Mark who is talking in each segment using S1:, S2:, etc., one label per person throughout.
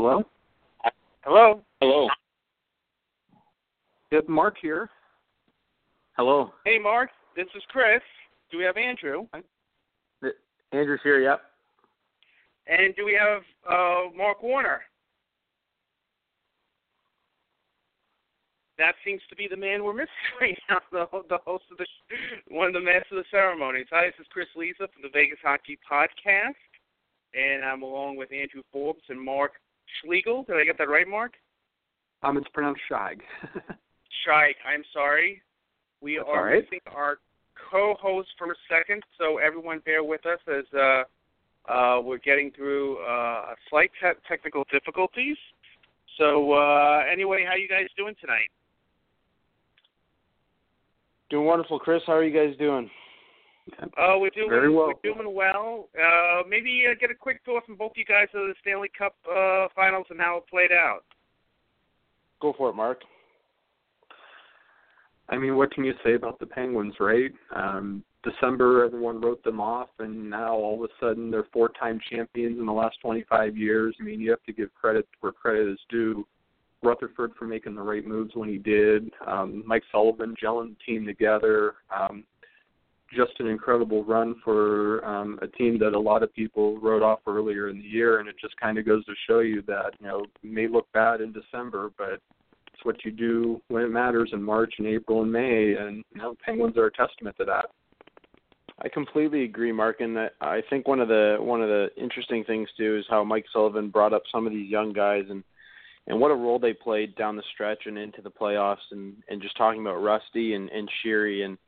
S1: Hello?
S2: Hello?
S3: Hello.
S1: Yep, Mark here.
S3: Hello.
S2: Hey, Mark. This is Chris. Do we have Andrew?
S3: Andrew's here, yep.
S2: And do we have uh, Mark Warner? That seems to be the man we're missing right now, the, the host of the one of the masters of the ceremonies. Hi, this is Chris Lisa from the Vegas Hockey Podcast, and I'm along with Andrew Forbes and Mark Schlegel. Did I get that right, Mark?
S1: Um, it's pronounced Shag.
S2: Shrike, I'm sorry. We
S1: That's
S2: are
S1: all right.
S2: missing our co-host for a second, so everyone bear with us as uh, uh, we're getting through uh, slight te- technical difficulties. So uh, anyway, how you guys doing tonight?
S3: Doing wonderful, Chris. How are you guys doing?
S2: Uh, we're doing
S1: Very well.
S2: we're doing well. Uh, maybe uh, get a quick thought from both you guys of the Stanley Cup uh, Finals and how it played out.
S3: Go for it, Mark.
S1: I mean, what can you say about the Penguins, right? Um, December, everyone wrote them off, and now all of a sudden they're four-time champions in the last 25 years. I mean, you have to give credit where credit is due. Rutherford for making the right moves when he did. Um, Mike Sullivan gelling the team together. Um, just an incredible run for um, a team that a lot of people wrote off earlier in the year, and it just kind of goes to show you that you know may look bad in December, but it's what you do when it matters in March and April and May, and you know Penguins are a testament to that.
S3: I completely agree, Mark, and I- think one of the one of the interesting things too is how Mike Sullivan brought up some of these young guys and and what a role they played down the stretch and into the playoffs and and just talking about Rusty and and Sheary and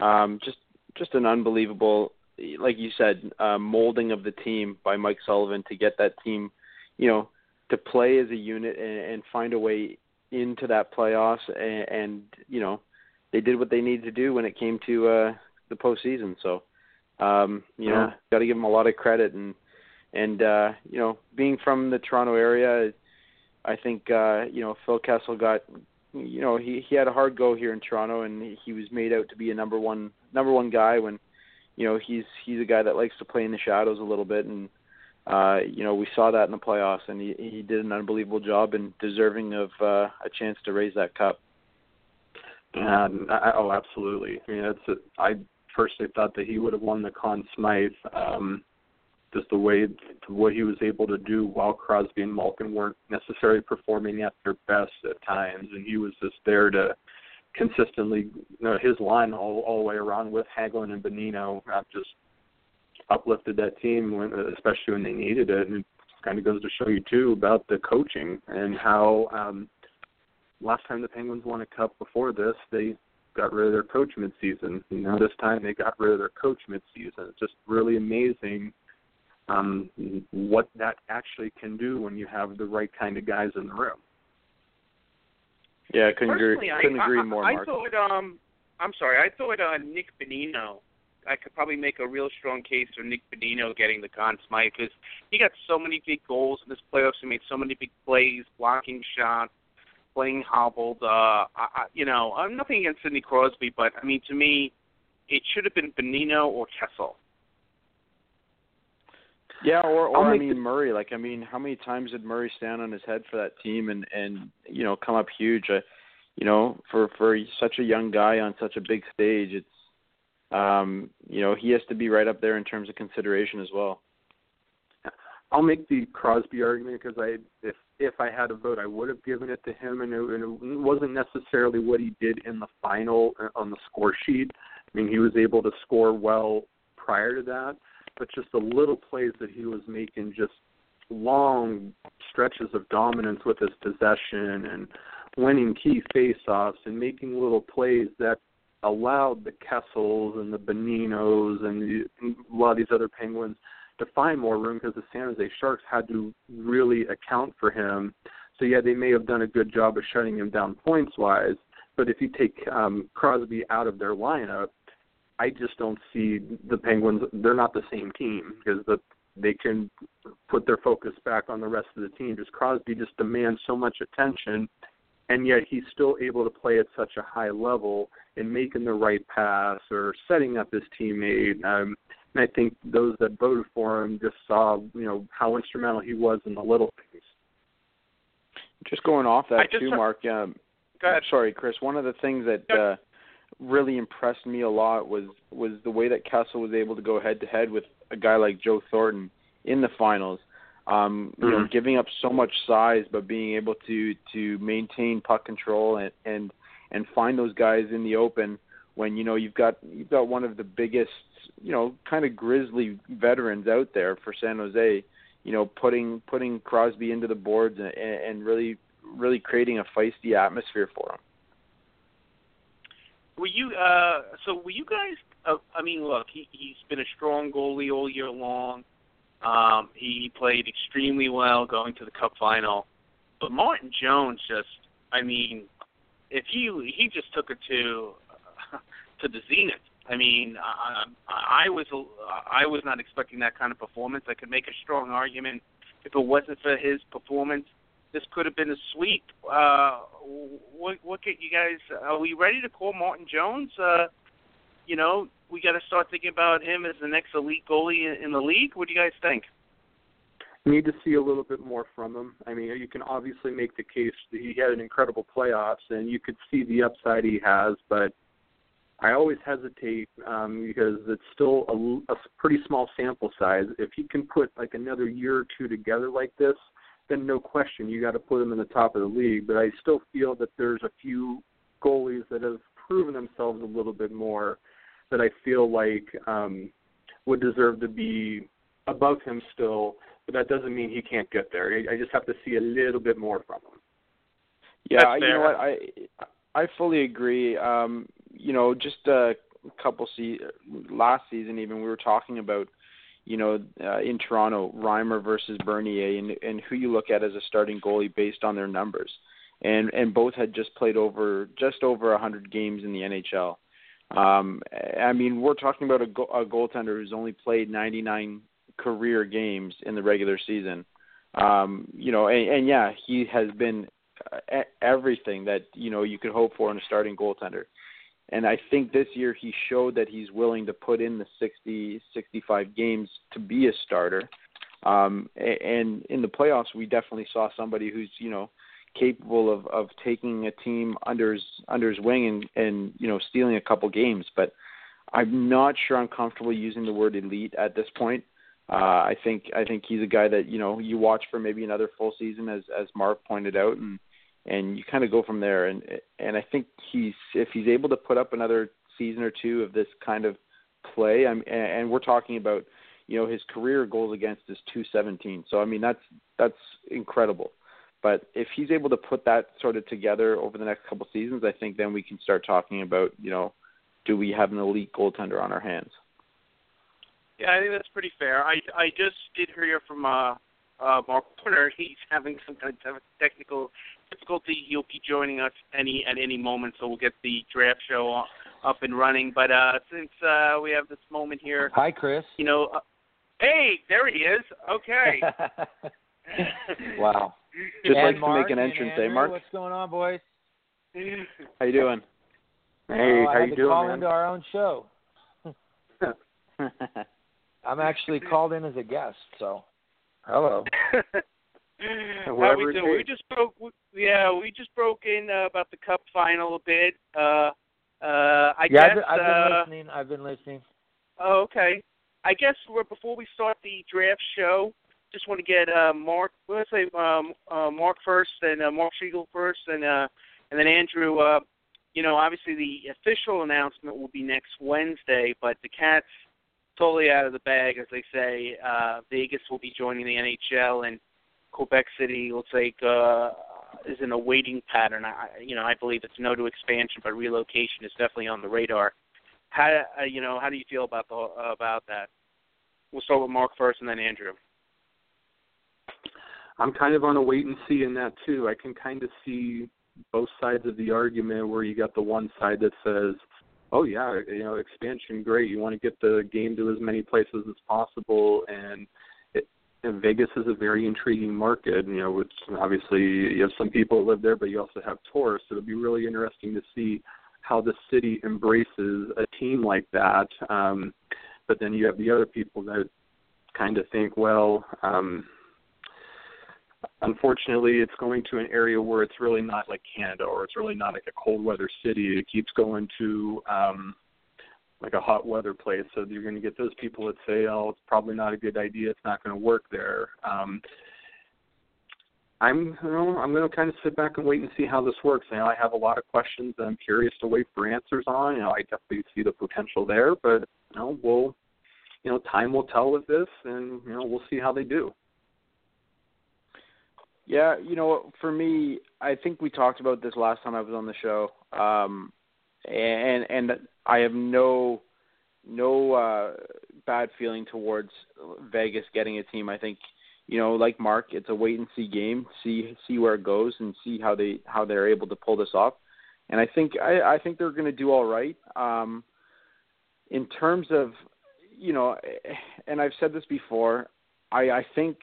S3: um just just an unbelievable like you said uh, molding of the team by Mike Sullivan to get that team you know to play as a unit and, and find a way into that playoffs and, and you know they did what they needed to do when it came to uh the postseason. So, um, you know, got to give him a lot of credit and and uh, you know, being from the Toronto area, I think uh, you know Phil Kessel got you know he he had a hard go here in Toronto and he was made out to be a number one number one guy when you know he's he's a guy that likes to play in the shadows a little bit and uh you know we saw that in the playoffs and he he did an unbelievable job and deserving of uh a chance to raise that cup
S1: And I, oh, absolutely. I mean, it's a, I personally thought that he would have won the Conn Smythe. Um, just the way to what he was able to do while Crosby and Malkin weren't necessarily performing at their best at times, and he was just there to consistently, you know, his line all all the way around with Hagelin and Bonino uh, just uplifted that team when, especially when they needed it, and it kind of goes to show you too about the coaching and how. um last time the Penguins won a cup before this, they got rid of their coach mid-season. You know, this time they got rid of their coach mid-season. It's just really amazing um, what that actually can do when you have the right kind of guys in the room.
S3: Yeah, I couldn't
S2: Personally,
S3: agree couldn't
S2: I,
S3: agree
S2: I,
S3: more,
S2: I
S3: Mark.
S2: thought, um, I'm sorry, I thought uh, Nick Bonino. I could probably make a real strong case for Nick Bonino getting the Conn Smythe because he got so many big goals in this playoffs. He made so many big plays, blocking shots, playing hobbled. Uh, I, I, you know, I'm nothing against Sidney Crosby, but I mean, to me, it should have been Bonino or Kessel.
S3: Yeah, or or I mean
S1: the-
S3: Murray. Like I mean, how many times did Murray stand on his head for that team and and you know come up huge? Uh, you know, for for such a young guy on such a big stage, it's um you know he has to be right up there in terms of consideration as well.
S1: I'll make the Crosby argument because I, if if I had a vote, I would have given it to him, and it, and it wasn't necessarily what he did in the final uh, on the score sheet. I mean, he was able to score well prior to that, but just the little plays that he was making, just long stretches of dominance with his possession and winning key face-offs and making little plays that allowed the Kessels and the Boninos and, a lot of these other Penguins to find more room because the San Jose Sharks had to really account for him. So yeah, they may have done a good job of shutting him down points wise, but if you take um, Crosby out of their lineup, I just don't see the Penguins. They're not the same team because the they can put their focus back on the rest of the team. Just Crosby just demands so much attention, and yet he's still able to play at such a high level and making the right pass or setting up his teammate. Um, and I think those that voted for him just saw, you know, how instrumental he was in the little things.
S3: Just going off that
S2: just
S3: too,
S2: heard-
S3: Mark. Um,
S2: Go ahead.
S3: sorry, Chris. One of the things that
S2: Go
S3: uh, really impressed me a lot was was the way that Kessel was able to go head to head with a guy like Joe Thornton in the finals. Um, you know,
S1: Mhm.
S3: giving up so much size, but being able to to maintain puck control and and and find those guys in the open when you know you've got you've got one of the biggest you know kind of grizzly veterans out there for San Jose. You know, putting putting Crosby into the boards and, and really really creating a feisty atmosphere for him.
S2: Were you uh so were you guys uh, I mean look, he he's been a strong goalie all year long. Um he played extremely well going to the cup final. But Martin Jones just I mean if he he just took it to to the zenith. I mean, I, I was I was not expecting that kind of performance. I could make a strong argument if it wasn't for his performance, this could have been a sweep. Uh, what what get you guys? Are we ready to call Martin Jones? Uh, you know, we got to start thinking about him as the next elite goalie in, in the league. What do you guys think?
S1: Need to see a little bit more from him. I mean, you can obviously make the case that he had an incredible playoffs, and you could see the upside he has, but I always hesitate um, because it's still a, a pretty small sample size. If he can put like another year or two together like this, then no question you got to put him in the top of the league. But I still feel that there's a few goalies that have proven themselves a little bit more that I feel like um, would deserve to be above him still. But that doesn't mean he can't get there. I I just have to see a little bit more from him.
S3: Yeah, you know what? I I fully agree. Um, you know, just a couple se- last season even we were talking about, you know, uh, in Toronto, Reimer versus Bernier, and and who you look at as a starting goalie based on their numbers, and and both had just played over just over a hundred games in the NHL. Um, I mean, we're talking about a, go- a goaltender who's only played 99 career games in the regular season. Um, you know, and, and yeah, he has been uh, everything that you know you could hope for in a starting goaltender. And I think this year he showed that he's willing to put in the 60, 65 games to be a starter. Um, and in the playoffs, we definitely saw somebody who's you know capable of of taking a team under his under his wing and and you know stealing a couple games. But I'm not sure I'm comfortable using the word elite at this point. Uh, I think I think he's a guy that you know you watch for maybe another full season, as as Mark pointed out, and and you kind of go from there. And and I think he's if he's able to put up another season or two of this kind of play, I'm, and we're talking about you know his career goals against is 217. So I mean that's that's incredible. But if he's able to put that sort of together over the next couple seasons, I think then we can start talking about you know do we have an elite goaltender on our hands?
S2: Yeah, I think that's pretty fair. I I just did hear from uh, uh, Mark Warner. He's having some kind of technical difficulty. He'll be joining us any at any moment, so we'll get the draft show up and running. But uh, since uh, we have this moment here,
S4: Hi, Chris.
S2: you know, uh, hey, there he is. Okay.
S4: wow.
S3: Just
S4: and
S3: likes to make an
S4: and
S3: entrance, eh, Mark?
S4: What's going on, boys?
S3: How you doing?
S1: Hey,
S4: I
S1: how
S4: had
S1: you
S4: to
S1: doing,
S4: call
S1: man?
S4: into our own show. I'm actually called in as a guest, so hello.
S2: How we doing? We just broke. Yeah, we just broke in uh, about the Cup final a bit. Uh, uh, I
S4: yeah,
S2: guess.
S4: I've been, I've been
S2: uh,
S4: listening. I've been listening.
S2: Oh, okay. I guess we're, before we start the draft show, just want to get uh, Mark. Let's say um, uh, Mark first, and uh, Mark Siegel first, and uh, and then Andrew. Uh, you know, obviously the official announcement will be next Wednesday, but the Cats totally out of the bag, as they say. Uh, Vegas will be joining the NHL, and Quebec City looks like uh, is in a waiting pattern. I, you know, I believe it's no to expansion, but relocation is definitely on the radar. How uh, you know? How do you feel about the about that? We'll start with Mark first, and then Andrew.
S1: I'm kind of on a wait and see in that too. I can kind of see both sides of the argument where you got the one side that says, "Oh yeah, you know, expansion great. You want to get the game to as many places as possible and and Vegas is a very intriguing market, you know, which obviously you have some people that live there, but you also have tourists. It'll be really interesting to see how the city embraces a team like that. Um, but then you have the other people that kind of think, well, um, unfortunately, it's going to an area where it's really not like Canada, or it's really not like a cold weather city. It keeps going to um, like a hot weather place. So you're going to get those people that say, "Oh, it's probably not a good idea. It's not going to work there." Um, I'm, you know, I'm going to kind of sit back and wait and see how this works. You I have a lot of questions that I'm curious to wait for answers on. You know, I definitely see the potential there, but you know, we'll, you know, time will tell with this, and you know, we'll see how they do.
S3: Yeah, you know, for me, I think we talked about this last time I was on the show, um, and and I have no no uh, bad feeling towards Vegas getting a team. I think you know, like Mark, it's a wait and see game. See see where it goes and see how they how they're able to pull this off. And I think I, I think they're going to do all right. Um, in terms of, you know, and I've said this before, I, I think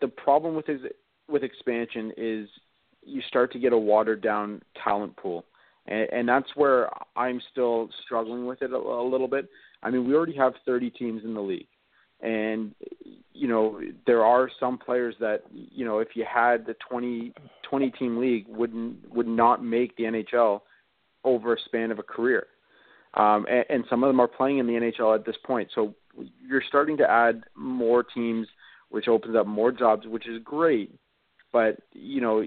S3: the problem with his with expansion is you start to get a watered down talent pool, and, and that's where I'm still struggling with it a, a little bit. I mean, we already have 30 teams in the league and you know there are some players that you know if you had the 20 20 team league wouldn't would not make the NHL over a span of a career. Um, and, and some of them are playing in the NHL at this point. So you're starting to add more teams, which opens up more jobs, which is great. But you know,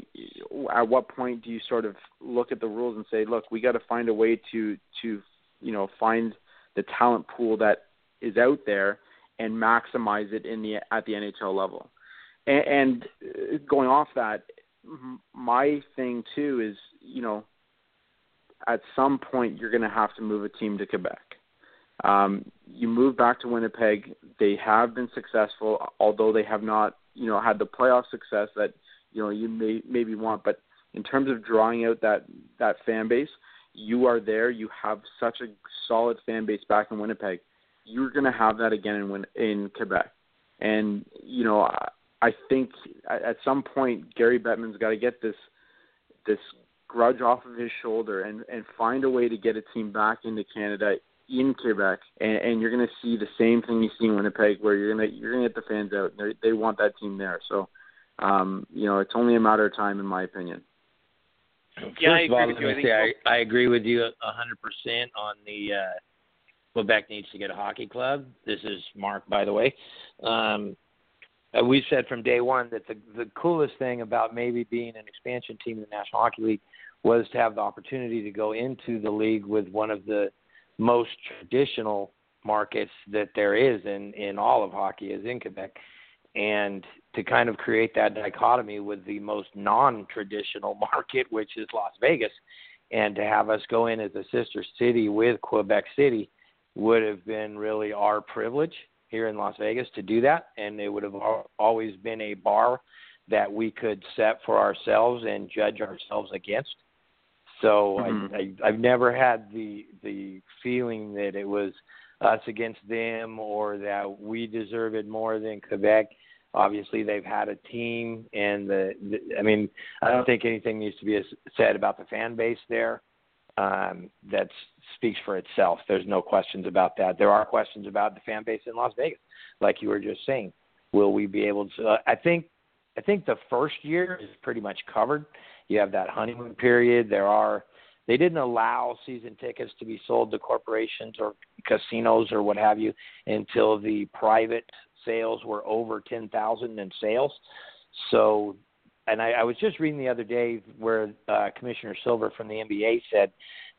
S3: at what point do you sort of look at the rules and say, look, we got to find a way to to you know find the talent pool that is out there and maximize it in the at the NHL level. And, and uh, going off that, my thing too is you know at some point you're going to have to move a team to Quebec. Um, you move back to Winnipeg. They have been successful, although they have not, you know, had the playoff success that you know you may maybe want. But in terms of drawing out that that fan base, you are there. You have such a solid fan base back in Winnipeg you're going to have that again in in Quebec. And you know, I, I think at some point Gary Bettman's got to get this this grudge off of his shoulder and and find a way to get a team back into Canada in Quebec, and, and you're going to see the same thing you see in Winnipeg, where you're going to you're going to get the fans out. They they want that team there. So, um, you know, it's only a matter of time, in my opinion.
S5: First
S2: Yeah, I
S5: of all,
S2: agree
S5: let
S2: with you. I
S5: say I, I agree with you a hundred percent on the uh, Quebec needs to get a hockey club. This is Mark, by the way. Um, uh, we said from day one that the the coolest thing about maybe being an expansion team in the National Hockey League was to have the opportunity to go into the league with one of the most traditional markets that there is in in all of hockey is in Quebec and to kind of create that dichotomy with the most non-traditional market which is Las Vegas and to have us go in as a sister city with Quebec City would have been really our privilege here in Las Vegas to do that and it would have always been a bar that we could set for ourselves and judge ourselves against so
S3: Mhm.
S5: I, I I've never had the the feeling that it was us against them or that we deserve it more than Quebec. Obviously, they've had a team, and the, the I mean, I don't think anything needs to be said about the fan base there. um, that speaks for itself. There's no questions about that. There are questions about the fan base in Las Vegas, like you were just saying. Will we be able to? Uh, I think I think the first year is pretty much covered. You have that honeymoon period. There are they didn't allow season tickets to be sold to corporations or casinos or what have you until the private sales were over 10,000 in sales. So, and I, I was just reading the other day where uh, Commissioner Silver from the NBA said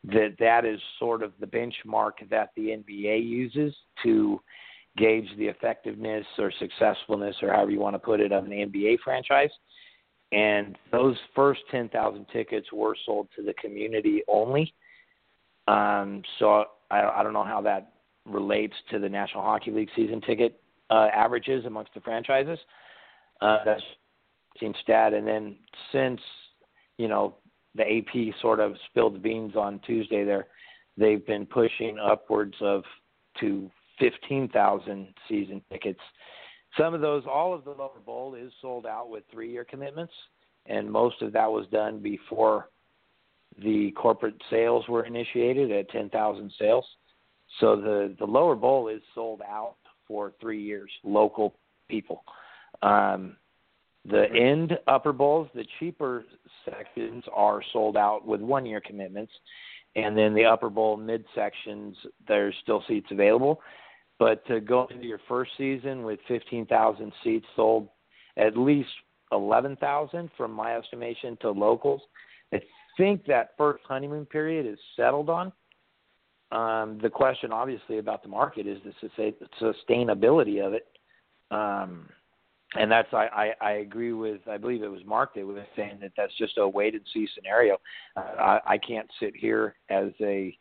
S5: that that is sort of the benchmark that the NBA uses to gauge the effectiveness or successfulness or however you want to put it of an NBA franchise. And those first 10,000 tickets were sold to the community only. Um, so I, I don't know how that relates to the National Hockey League season ticket uh, averages amongst the franchises. Uh, that's seen stat. And then since you know the AP sort of spilled the beans on Tuesday, there they've been pushing upwards of to 15,000 season tickets. Some of those, all of the lower bowl is sold out with three-year commitments, and most of that was done before the corporate sales were initiated at 10,000 sales. So the the lower bowl is sold out for three years, local people. Um, the end upper bowls, the cheaper sections are sold out with one year commitments, and then the upper bowl mid sections, there's still seats available. But to go into your first season with 15,000 seats sold, at least 11,000 from my estimation to locals, I think that first honeymoon period is settled on. Um, the question, obviously, about the market is the sustainability of it. Um, and that's I, I, I agree with I believe it was Mark that was saying that that's just a wait and see scenario. Uh, I, I can't sit here as a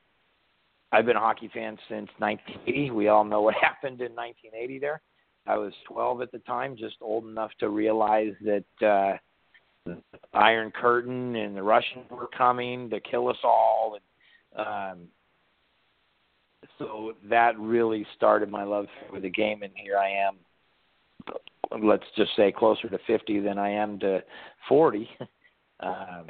S5: I've been a hockey fan since 1980. We all know what happened in 1980 there. I was 12 at the time, just old enough to realize that uh, the Iron Curtain and the Russians were coming to kill us all. And um, so that really started my love for the game, and here I am. Let's just say closer to 50 than I am to 40. um,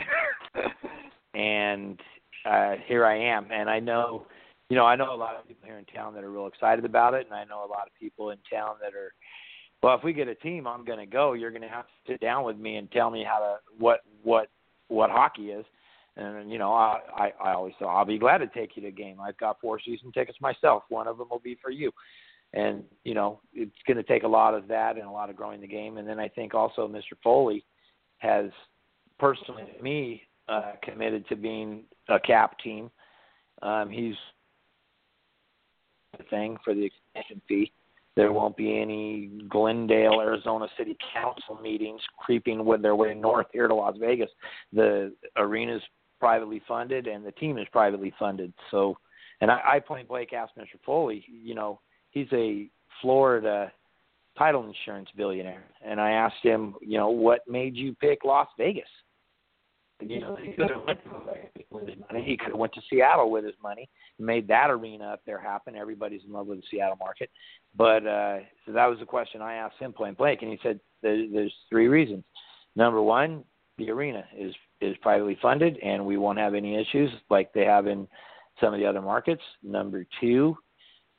S5: and uh, here I am, and I know, you know, I know a lot of people here in town that are real excited about it, and I know a lot of people in town that are, well, if we get a team, I'm going to go. You're going to have to sit down with me and tell me how to what what what hockey is and you know, I, I I always say I'll be glad to take you to a game. I've got four season tickets myself. One of them will be for you. And you know, it's going to take a lot of that and a lot of growing the game. And then I think also Mr. Foley has personally me uh, committed to being a cap team. Um, he's the thing for the expansion fee. There won't be any Glendale, Arizona City Council meetings creeping with their way north here to Las Vegas. The arena's privately funded and the team is privately funded. So, and I, I point blank asked Mr. Foley, you know, he's a Florida title insurance billionaire, and I asked him, you know, what made you pick Las Vegas? And, you know, he could have went with his money. He could have went to Seattle with his money, made that arena up there happen. Everybody's in love with the Seattle market, but uh, so that was the question I asked him point blank, and he said there, there's three reasons. Number one, the arena is is privately funded, and we won't have any issues like they have in some of the other markets. Number two,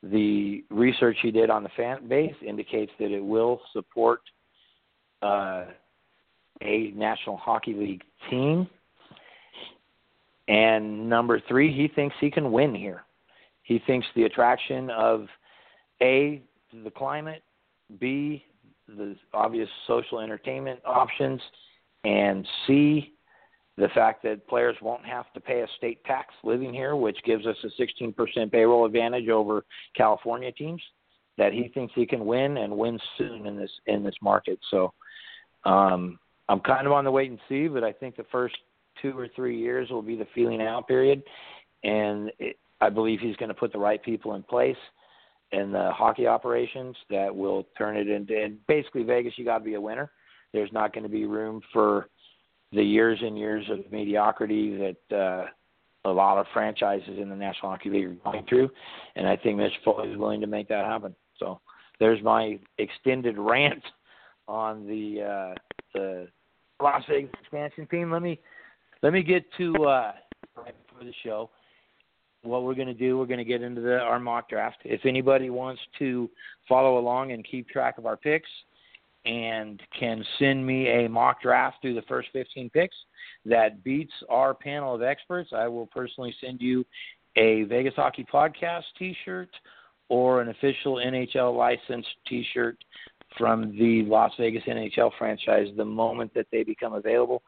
S5: the research he did on the fan base indicates that it will support uh, a National Hockey League team. And number three, he thinks he can win here. He thinks the attraction of A, the climate, B, the obvious social entertainment options, and C, the fact that players won't have to pay a state tax living here, which gives us a 16% payroll advantage over California teams, that he thinks he can win and win soon in this in this market. So um, I'm kind of on the wait and see, but I think the first two or three years will be the feeling out period, and it, I believe he's going to put the right people in place in the hockey operations that will turn it into. And basically, Vegas, you got to be a winner. There's not going to be room for the years and years of mediocrity that uh, a lot of franchises in the National Hockey League are going through, and I think Mitch Foley is willing to make that happen. So there's my extended rant on the uh, the Las Vegas expansion team. Let me let me get to uh, for the show. What we're going to do, we're going to get into the, our mock draft. If anybody wants to follow along and keep track of our picks, and can send me a mock draft through the first 15 picks that beats our panel of experts, I will personally send you a Vegas Hockey Podcast t shirt or an official NHL licensed t shirt from the Las Vegas NHL franchise the moment that they become available.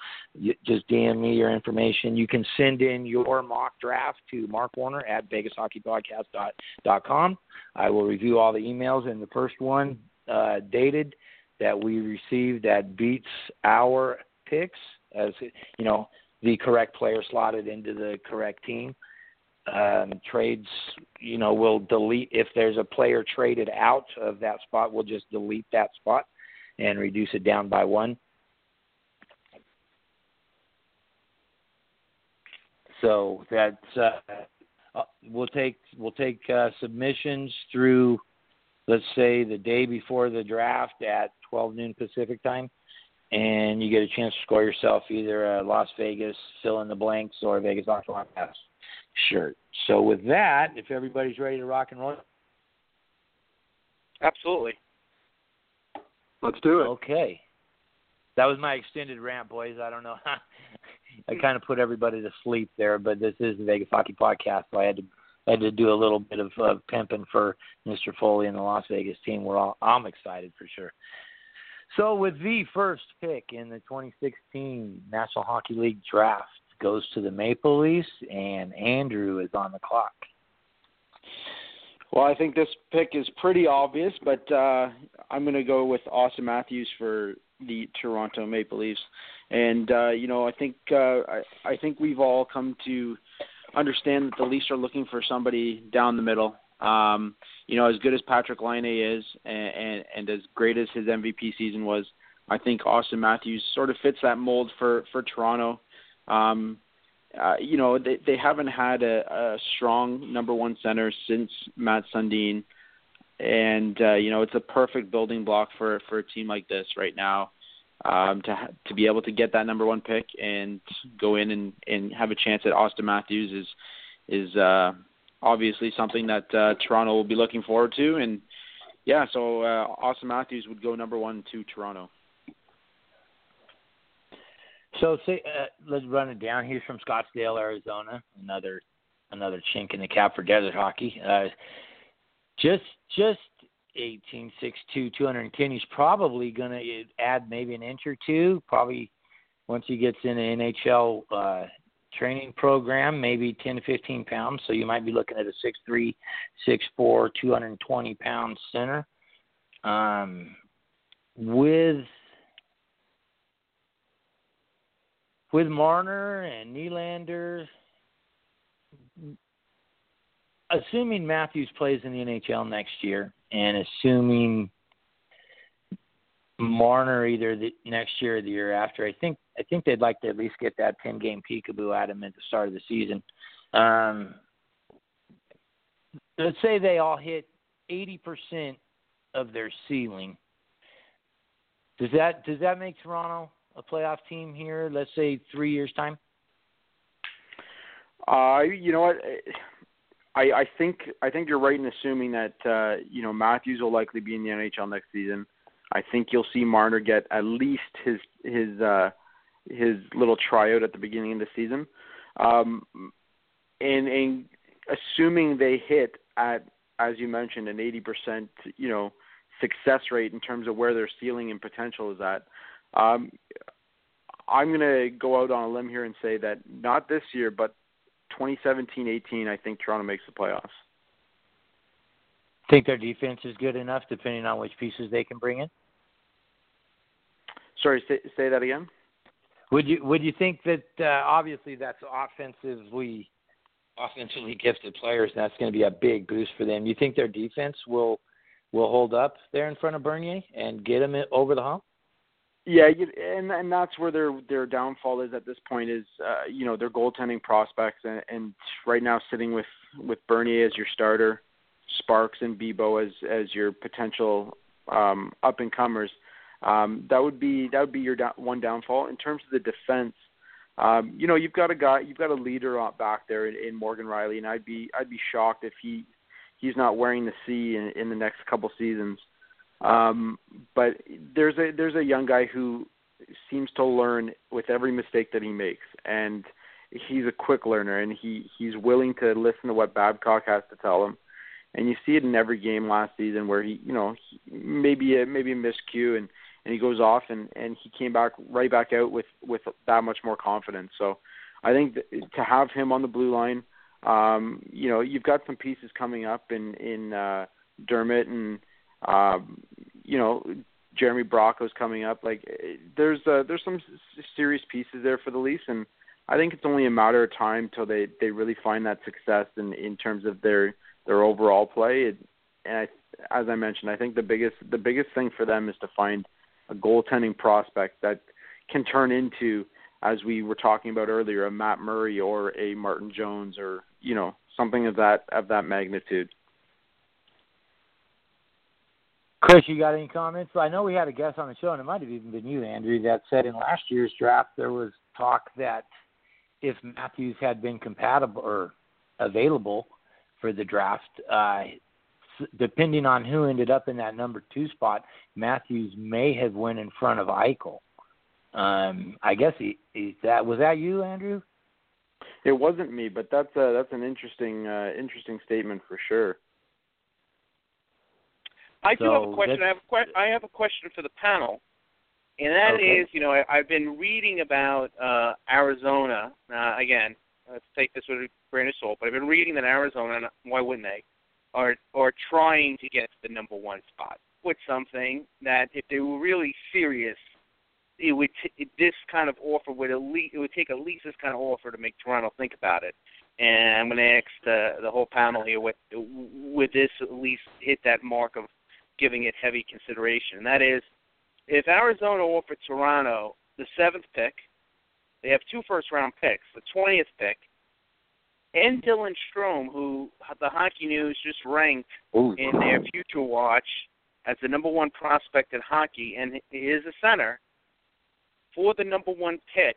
S5: Just DM me your information. You can send in your mock draft to Mark Warner at VegasHockeyPodcast.com. I will review all the emails, and the first one uh, dated – that we receive that beats our picks as you know the correct player slotted into the correct team. Um, trades, you know, we'll delete if there's a player traded out of that spot. We'll just delete that spot and reduce it down by one. So that's uh, uh we'll take we'll take uh, submissions through let's say the day before the draft at 12 noon Pacific time, and you get a chance to score yourself either a Las Vegas fill in the blanks or a Vegas Octagon Pass shirt. So with that, if everybody's ready to rock and roll,
S2: absolutely.
S1: Let's do it.
S5: Okay. That was my extended rant, boys. I don't know. I kind of put everybody to sleep there, but this is the Vegas Hockey Podcast, so I had to I had to do a little bit of uh, pimping for Mr. Foley and the Las Vegas team. We're all I'm excited for sure. So with the first pick in the 2016 National Hockey League draft goes to the Maple Leafs, and Andrew is on the clock.
S3: Well, I think this pick is pretty obvious, but uh, I'm going to go with Auston Matthews for the Toronto Maple Leafs. And uh, you know, I think uh, I, I think we've all come to understand that the Leafs are looking for somebody down the middle. Um, you know, as good as Patrik Laine is, and, and and as great as his MVP season was, I think Auston Matthews sort of fits that mold for for Toronto. Um, uh, you know, they they haven't had a, a strong number one center since Mats Sundin, and uh, you know it's a perfect building block for for a team like this right now um, to ha- to be able to get that number one pick and go in and, and have a chance at Auston Matthews is is uh, obviously something that uh, Toronto will be looking forward to. And yeah, so uh, Auston Matthews would go number one to Toronto.
S5: So say, uh, let's run it down. He's from Scottsdale, Arizona. Another another chink in the cap for desert hockey. Uh, just just 18, 6'2", 210. He's probably going to add maybe an inch or two. Probably once he gets in the NHL uh, training program, maybe 10 to 15 pounds. So you might be looking at a 6'3", 6'4", 220 pound center. Um, with with Marner and Nylander, assuming Matthews plays in the NHL next year, and assuming Marner either the next year or the year after, I think I think they'd like to at least get that ten game peekaboo at him at the start of the season. Um, let's say they all hit eighty percent of their ceiling. Does that does that make Toronto a playoff team here? Let's say three years time.
S3: Uh, you know what? I, I think I think you're right in assuming that uh, you know Matthews will likely be in the NHL next season. I think you'll see Marner get at least his his uh, his little tryout at the beginning of the season, um, and and assuming they hit at as you mentioned an 80% you know success rate in terms of where their ceiling and potential is at. Um, I'm going to go out on a limb here and say that not this year, but 2017-18, I think Toronto makes the playoffs.
S5: Think their defense is good enough, depending on which pieces they can bring in.
S3: Sorry, say, say that again.
S5: Would you would you think that uh, obviously that's offensively offensively gifted players, and that's going to be a big boost for them. You think their defense will will hold up there in front of Bernier and get them over the hump?
S3: Yeah, and and that's where their their downfall is at this point is uh, you know their goaltending prospects and, and right now sitting with with Bernier as your starter, Sparks and Bibeau as as your potential um, up and comers. Um, that would be that would be your down, one downfall in terms of the defense. um, you know, you've got a guy, you've got a leader out back there in, in Morgan Rielly, and I'd be I'd be shocked if he he's not wearing the C in, in the next couple seasons. Um, but there's a there's a young guy who seems to learn with every mistake that he makes, and he's a quick learner, and he he's willing to listen to what Babcock has to tell him. And you see it in every game last season where he, you know, maybe a maybe a miscue and and he goes off and and he came back right back out with with that much more confidence. So I think that to have him on the blue line, um, you know, you've got some pieces coming up in in uh, Dermott and um, you know Jeremy Bracco's coming up. Like there's uh, there's some serious pieces there for the Leafs, and I think it's only a matter of time till they they really find that success in in terms of their their overall play. It, and I, as I mentioned, I think the biggest the biggest thing for them is to find a goaltending prospect that can turn into, as we were talking about earlier, a Matt Murray or a Martin Jones or you know something of that of that magnitude.
S5: Chris, you got any comments? I know we had a guest on the show, and it might have even been you, Andrew, that said in last year's draft there was talk that if Matthews had been compatible or available for the draft, uh, depending on who ended up in that number two spot, Matthews may have went in front of Eichel. Um, I guess he, he that was that you, Andrew.
S3: It wasn't me, but that's a, that's an interesting uh, interesting statement for sure.
S2: I do have a question. I have a que- I have a question for the panel, and that is,
S5: Okay.
S2: you know, I, I've been reading about uh, Arizona. Uh, again, let's take this with a grain of salt, but I've been reading that Arizona, and why wouldn't they, are are trying to get the number one spot with something that if they were really serious, it would t- this kind of offer would at least it would take at least this kind of offer to make Toronto think about it. And I'm going to ask the the whole panel here, would would this at least hit that mark of giving it heavy consideration. And that is, if Arizona offered Toronto the seventh pick, they have two first round picks, the twentieth pick, and Dylan Strome, who the Hockey News just ranked
S3: Ooh.
S2: in their future watch as the number one prospect in hockey, and he is a center for the number one pick.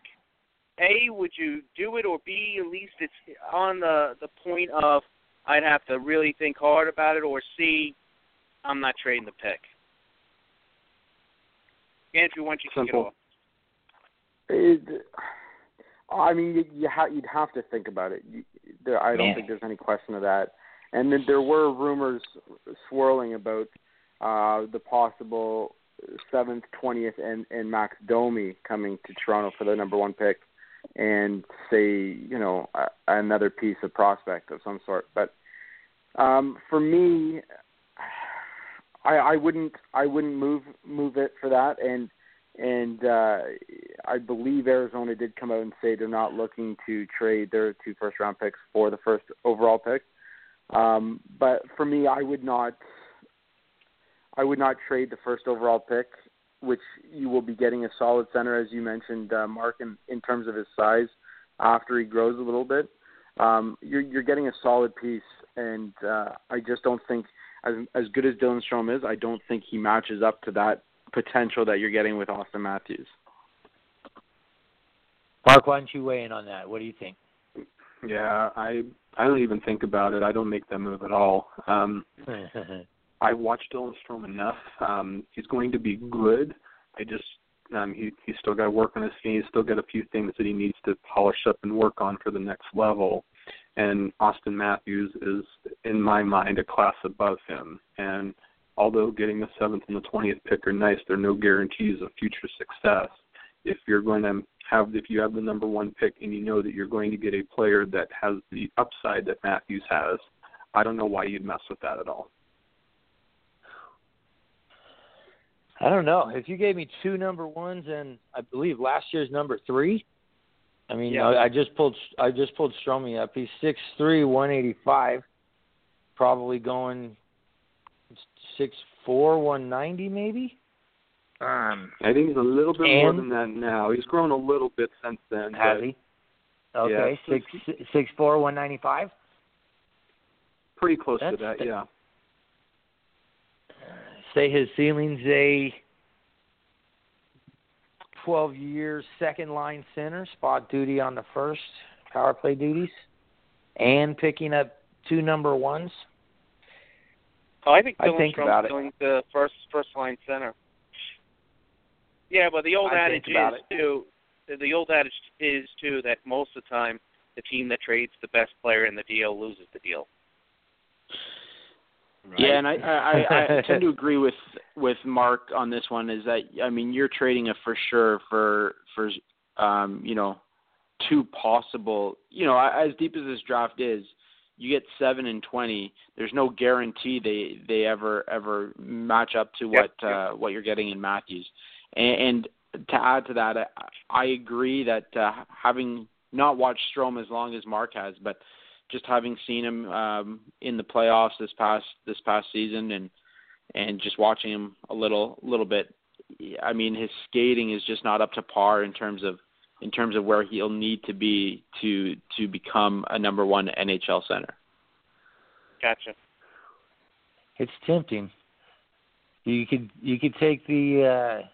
S2: A, would you do it, or B, at least it's on the the point of I'd have to really think hard about it, or C, I'm not trading the pick. Andrew, why don't you kick it
S1: Simple.
S2: off?
S3: It, I mean, you, you ha- you'd have to think about it. You, there, I don't
S5: Man.
S3: think there's any question of that. And then there were rumors swirling about uh, the possible seventh, twentieth, and and Max Domi coming to Toronto for the number one pick, and say you know a, another piece of prospect of some sort. But um, for me, I, I wouldn't I wouldn't move move it for that and and uh, I believe Arizona did come out and say they're not looking to trade their two first round picks for the first overall pick. Um, but for me, I would not. I would not trade the first overall pick, which you will be getting a solid center, as you mentioned, uh, Mark, in, in terms of his size after he grows a little bit. Um, you're, you're getting a solid piece, and uh, I just don't think, as as good as Dylan Strome is, I don't think he matches up to that potential that you're getting with Auston Matthews.
S5: Mark, why don't you weigh in on that? What do you think?
S1: Yeah, I I don't even think about it. I don't make that move at all. Um, I watched Dylan Strome enough. Um, he's going to be good. I just um, he he's still got to work on his game. He's still got a few things that he needs to polish up and work on for the next level. And Auston Matthews is, in my mind, a class above him. And although getting the seventh and the twentieth pick are nice, they're no guarantees of future success. If you're going to have, if you have the number one pick and you know that you're going to get a player that has the upside that Matthews has, I don't know why you'd mess with that at all.
S5: I don't know. If you gave me two number ones and I believe last year's number three, I mean,
S2: Yeah.
S5: I, I just pulled I just pulled Stromy up. He's six three, one eighty five, probably going six four, one ninety maybe. Um,
S1: I think he's a little bit more than that now. He's grown a little bit since then.
S5: has
S1: but
S5: he? Okay,
S1: Yeah.
S5: six six four, one ninety five.
S1: Pretty close to that,
S5: the-
S1: yeah.
S5: Say his ceiling's a 12 years second line center, spot duty on the first, power play duties, and picking up two number ones.
S2: Oh, I think
S5: I think
S2: Strome's
S5: about it.
S2: doing the first first line center. Yeah, but the old
S5: I
S2: adage
S5: think about
S2: is too. The old adage is too that most of the time the team that trades the best player in the deal loses the deal.
S3: Yeah, and I, I, I, I tend to agree with with Mark on this one. Is that I mean you're trading a for sure for for um, you know two possible you know as deep as this draft is, you get seven and twenty. There's no guarantee they they ever ever match up to
S2: Yep,
S3: what uh, what you're getting in Matthews. And, and to add to that, I, I agree that uh, having not watched Strome as long as Mark has, but just having seen him um, in the playoffs this past this past season and and just watching him a little little bit, I mean his skating is just not up to par in terms of in terms of where he'll need to be to to become a number one NHL center.
S2: Gotcha.
S5: It's tempting. You could you could take the uh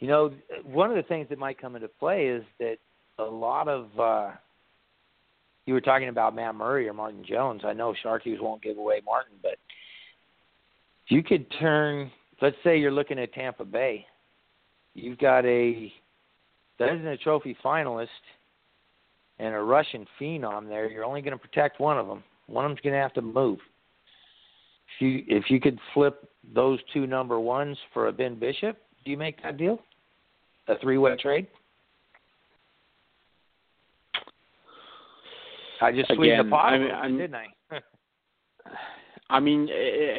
S5: you know one of the things that might come into play is that a lot of uh you were talking about Matt Murray or Martin Jones. I know Sharkies won't give away Martin, but you could turn let's say you're looking at Tampa Bay. You've got a Vezina Trophy finalist and a Russian phenom there. You're only going to protect one of them. One of them's going to have to move. If you if you could flip those two number ones for a Ben Bishop, do you make that deal? A three way trade? I just
S3: Again,
S5: the pot,
S3: I mean, I'm-
S5: didn't I?
S3: I mean, eh,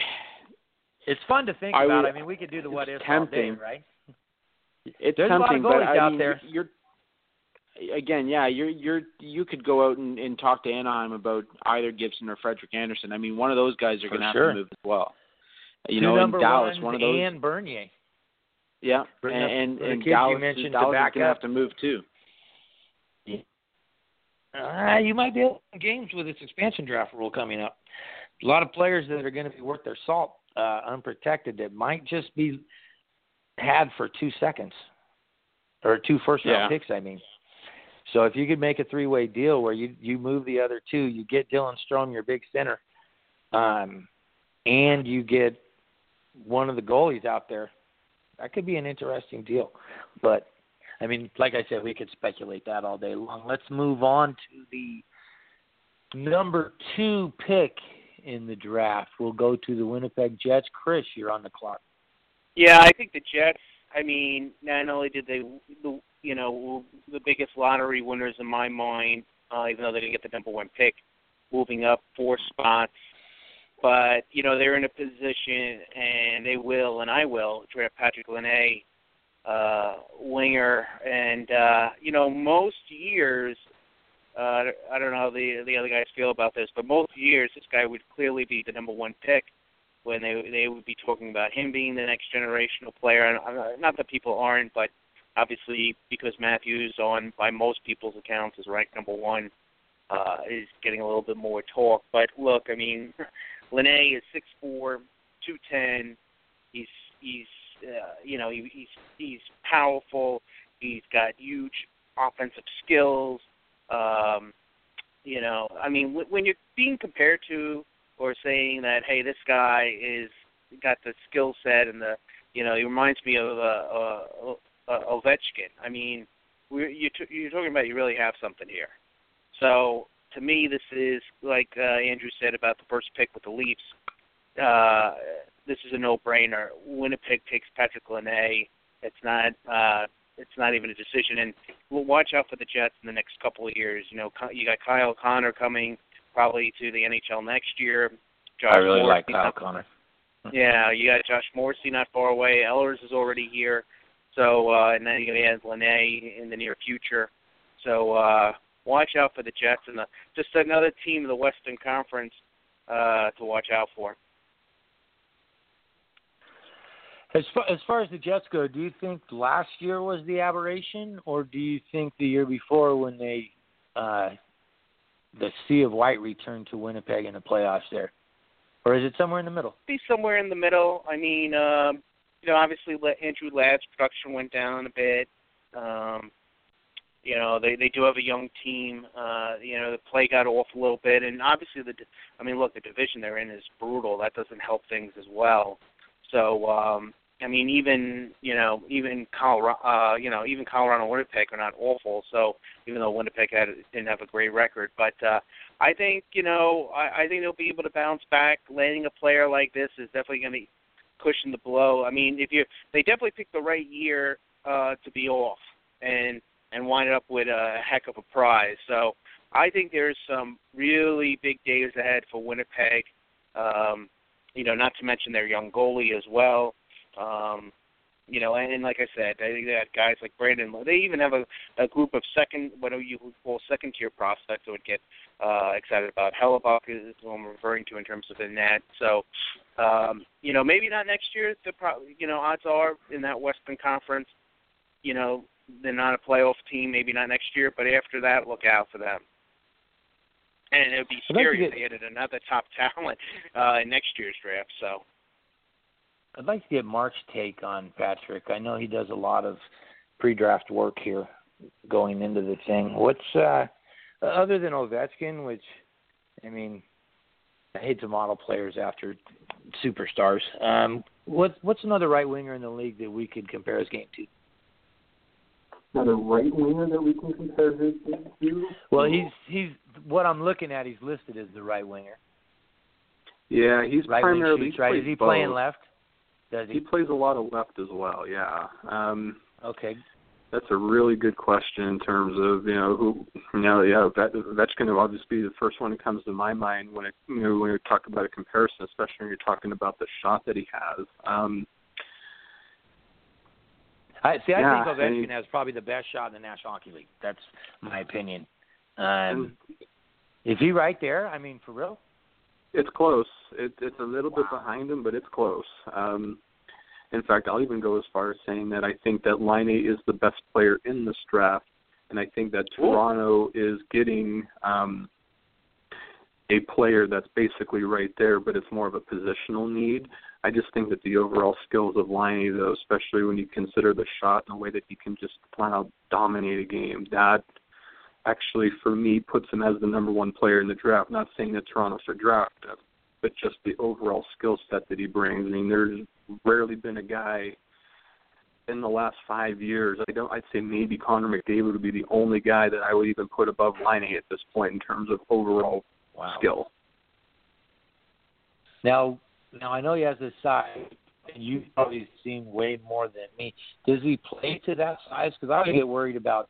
S5: it's fun to think
S3: I
S5: about.
S3: would-
S5: I mean, we could do the what if all day, right?
S3: It's
S5: There's a lot of
S3: tempting, but I
S5: out
S3: mean,
S5: there.
S3: you're again, yeah, you're you're you could go out and, and talk to Anaheim about either Gibson or Frederik Andersen. I mean, one of those guys are going to have
S5: sure.
S3: to move as well. You
S5: Two
S3: know, in Dallas, one of those,
S5: and Bernier.
S3: yeah,
S5: bring
S3: and and, and
S5: you
S3: Dallas,
S5: mentioned
S3: Dallas is
S5: back
S3: going to have to move too.
S5: Uh, you might be able to games with this expansion draft rule coming up. A lot of players that are going to be worth their salt, uh, unprotected, that might just be had for two seconds or two first round
S3: Yeah.
S5: picks. I mean, so if you could make a three way deal where you you move the other two, you get Dylan Strome, your big center, um, and you get one of the goalies out there, that could be an interesting deal. But I mean, like I said, we could speculate that all day long. Let's move on to the number two pick in the draft. We'll go to the Winnipeg Jets. Chris, you're on the clock.
S2: Yeah, I think the Jets. I mean, not only did they, the you know, the biggest lottery winners in my mind, uh, even though they didn't get the number one pick, moving up four spots. But you know, they're in a position, and they will, and I will draft Patrik Laine, uh, winger, and uh, you know, most years. Uh, I don't know how the the other guys feel about this, but most years this guy would clearly be the number one pick when they they would be talking about him being the next generational player. And uh, not that people aren't, but obviously because Matthews, on by most people's accounts, is ranked number one, uh, is getting a little bit more talk. But look, I mean, Laine is six four, two ten. He's he's uh, you know he, he's he's powerful. He's got huge offensive skills. Um, you know, I mean, wh- when you're being compared to or saying that, hey, this guy is got the skill set and the, you know, he reminds me of uh, uh, uh, Ovechkin. I mean, we're, you t- you're talking about you really have something here. So to me, this is like uh, Andrew said about the first pick with the Leafs. Uh, this is a no-brainer. Winnipeg takes Patrik Laine. It's not. Uh, it's not even a decision. And we'll watch out for the Jets in the next couple of years. You know, you got Kyle Connor coming probably to the NHL next year. Josh
S5: I really
S2: Morrissey
S5: like Kyle
S2: not-
S5: Connor.
S2: Yeah, you got Josh Morrissey not far away. Ehlers is already here. So uh and then you have Laine in the near future. So uh watch out for the Jets and the, just another team in the Western Conference uh to watch out for.
S5: As far, as far as the Jets go, do you think last year was the aberration, or do you think the year before when they uh, the Sea of White returned to Winnipeg in the playoffs there, or is it somewhere in the middle?
S2: Be somewhere in the middle. I mean, um you know, obviously Andrew Ladd's production went down a bit. Um, you know, they they do have a young team. Uh, you know, the play got off a little bit, and obviously the, I mean, look, the division they're in is brutal. That doesn't help things as well. So, um, I mean, even you know, even Colorado, uh, you know, even Colorado and Winnipeg are not awful. So, even though Winnipeg had didn't have a great record, but uh, I think you know, I, I think they'll be able to bounce back. Landing a player like this is definitely going to cushion the blow. I mean, if you they definitely picked the right year uh, to be off and and wind up with a heck of a prize. So I think there's some really big days ahead for Winnipeg. Um, you know, not to mention their young goalie as well. Um, you know, and, and like I said, I think they had guys like Brandon. They even have a, a group of second, what do you call second tier prospects that would get uh, excited about. Hellebuyck is who I'm referring to in terms of the net. So, um, you know, maybe not next year. The pro- you know, odds are in that Western Conference, you know, they're not a playoff team. Maybe not next year, but after that, look out for them. And it would be scary if they added another top talent uh, in next year's draft. So.
S5: I'd like to get Mark's take on Patrik. I know he does a lot of pre-draft work here going into the thing. What's uh other than Ovechkin, which I mean, I hate to model players after superstars. Um, what what's another right winger in the league that we could compare his game to?
S1: Another right winger that we can compare his game to?
S5: Well, he's he's what I'm looking at. He's listed as the right winger.
S1: Yeah, he's
S5: right
S1: primarily
S5: shoots, right. Is he
S1: both.
S5: playing left? Does he?
S1: He plays a lot of left as well. Yeah. Um,
S5: okay.
S1: That's a really good question in terms of you know who you know yeah Ovechkin will obviously be the first one that comes to my mind when it you know when you talk about a comparison, especially when you're talking about the shot that he has. Um,
S5: I see. I
S1: yeah,
S5: think Ovechkin
S1: and,
S5: has probably the best shot in the National Hockey League. That's my opinion. Um, is he right there? I mean, for real?
S1: It's close. It, it's a little
S5: wow.
S1: bit behind him, but it's close. Um, in fact, I'll even go as far as saying that I think that Laine is the best player in this draft, and I think that Toronto is getting um, a player that's basically right there, but it's more of a positional need. I just think that the overall skills of Laine, though, especially when you consider the shot and the way that he can just flat out dominate a game, that actually for me puts him as the number one player in the draft. Not saying that Toronto should draft him, but just the overall skill set that he brings. I mean, there's rarely been a guy in the last five years. I don't. I'd say maybe Connor McDavid would be the only guy that I would even put above Laine at this point in terms of overall
S5: wow.
S1: skill.
S5: Now, now I know he has this size. And you've probably seen way more than me. Does he play to that size? Because I get worried about,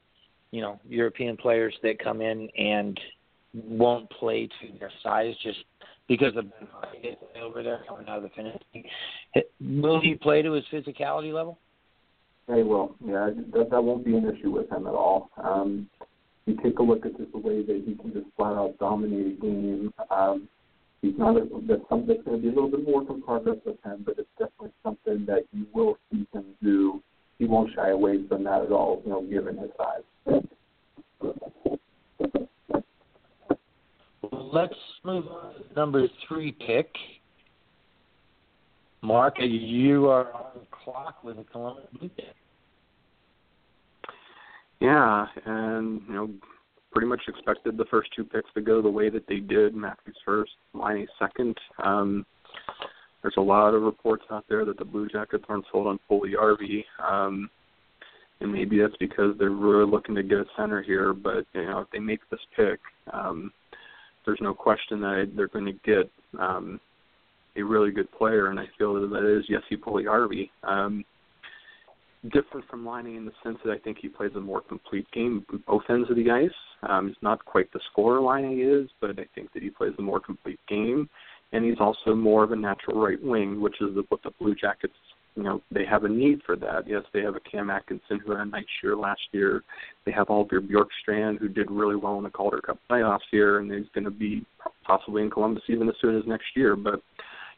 S5: you know, European players that come in and won't play to their size just because of over there coming out of the finish. Will he play to his physicality level?
S1: He will. Yeah, that that won't be an issue with him at all. Um, you take a look at just the way that he can just flat out dominate a game. Um, he's not a, that's something that's going to be a little bit more in progress with him, but it's definitely something that you will see him do. He won't shy away from that at all, you know, given his size.
S5: Let's move on to number three pick. Mark, you are on the clock with the Columbus Blue Jackets.
S1: Yeah, and you know, pretty much expected the first two picks to go the way that they did. Matthews first, Laine second. Um, there's a lot of reports out there that the Blue Jackets aren't sold on Puljujarvi, um, and maybe that's because they're really looking to get a center here. But you know, if they make this pick, um, there's no question that they're going to get um, a really good player, and I feel that that is Jesse Puljujarvi. Um, different from Laine in the sense that I think he plays a more complete game both ends of the ice. Um, he's not quite the scorer Laine is, but I think that he plays a more complete game, and he's also more of a natural right wing, which is what the Blue Jackets, you know, they have a need for that. Yes, they have a Cam Atkinson who had a nice year last year. They have Oliver Bjorkstrand who did really well in the Calder Cup playoffs here, and he's going to be possibly in Columbus even as soon as next year. But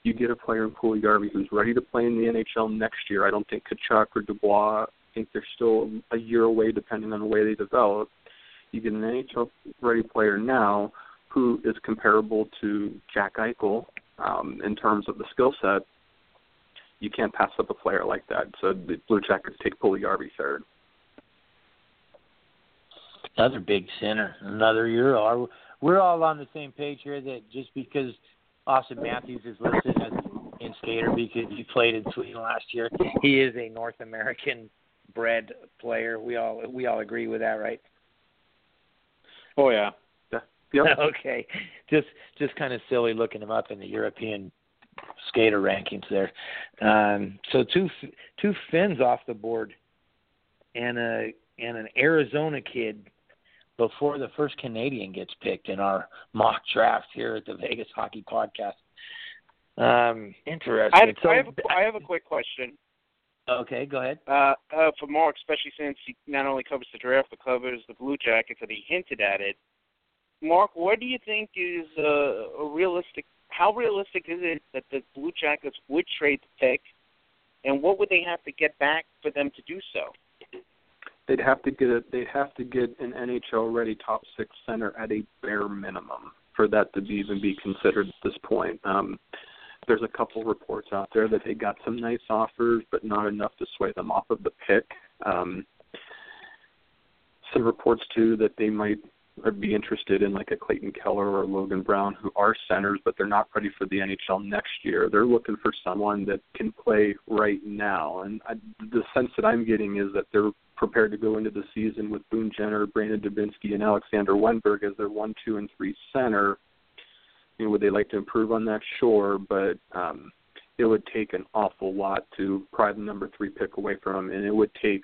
S1: you get a player in Puljujarvi who's ready to play in the NHL next year. I don't think Tkachuk or Dubois. I think they're still a year away, depending on the way they develop. You get an NHL ready player now who is comparable to Jack Eichel um, in terms of the skill set. You can't pass up a player like that. So the Blue Jackets take Puljujarvi third.
S5: Another big center, another Euro. We're all on the same page here that just because Auston Matthews is listed as an in skater because he played in Sweden last year, he is a North American bred player. We all we all agree with that, right?
S3: Oh yeah.
S1: Yep.
S5: okay. Just just kind of silly looking him up in the European skater rankings there. Um, so two two Finns off the board, and a and an Arizona kid before the first Canadian gets picked in our mock draft here at the Vegas Hockey Podcast. Um, interesting.
S2: I have,
S5: so,
S2: I have, a, I have a quick question.
S5: Okay, go ahead.
S2: Uh, uh, for Mark, especially since he not only covers the draft but covers the Blue Jackets, and he hinted at it. Mark, what do you think is uh, a realistic? How realistic is it that the Blue Jackets would trade the pick, and what would they have to get back for them to do so?
S1: They'd have to get a, they'd have to get an NHL ready top six center at a bare minimum for that to be, even be considered at this point. Um, there's a couple reports out there that they got some nice offers, but not enough to sway them off of the pick. Um, some reports too that they might be interested in like a Clayton Keller or Logan Brown, who are centers, but they're not ready for the NHL next year. They're looking for someone that can play right now, and I, the sense that I'm getting is that they're prepared to go into the season with Boone Jenner, Brandon Dubinsky, and Alexander Wennberg as their one, two, and three center. You know, would they like to improve on that? Sure, but um, it would take an awful lot to pry the number three pick away from them, and it would take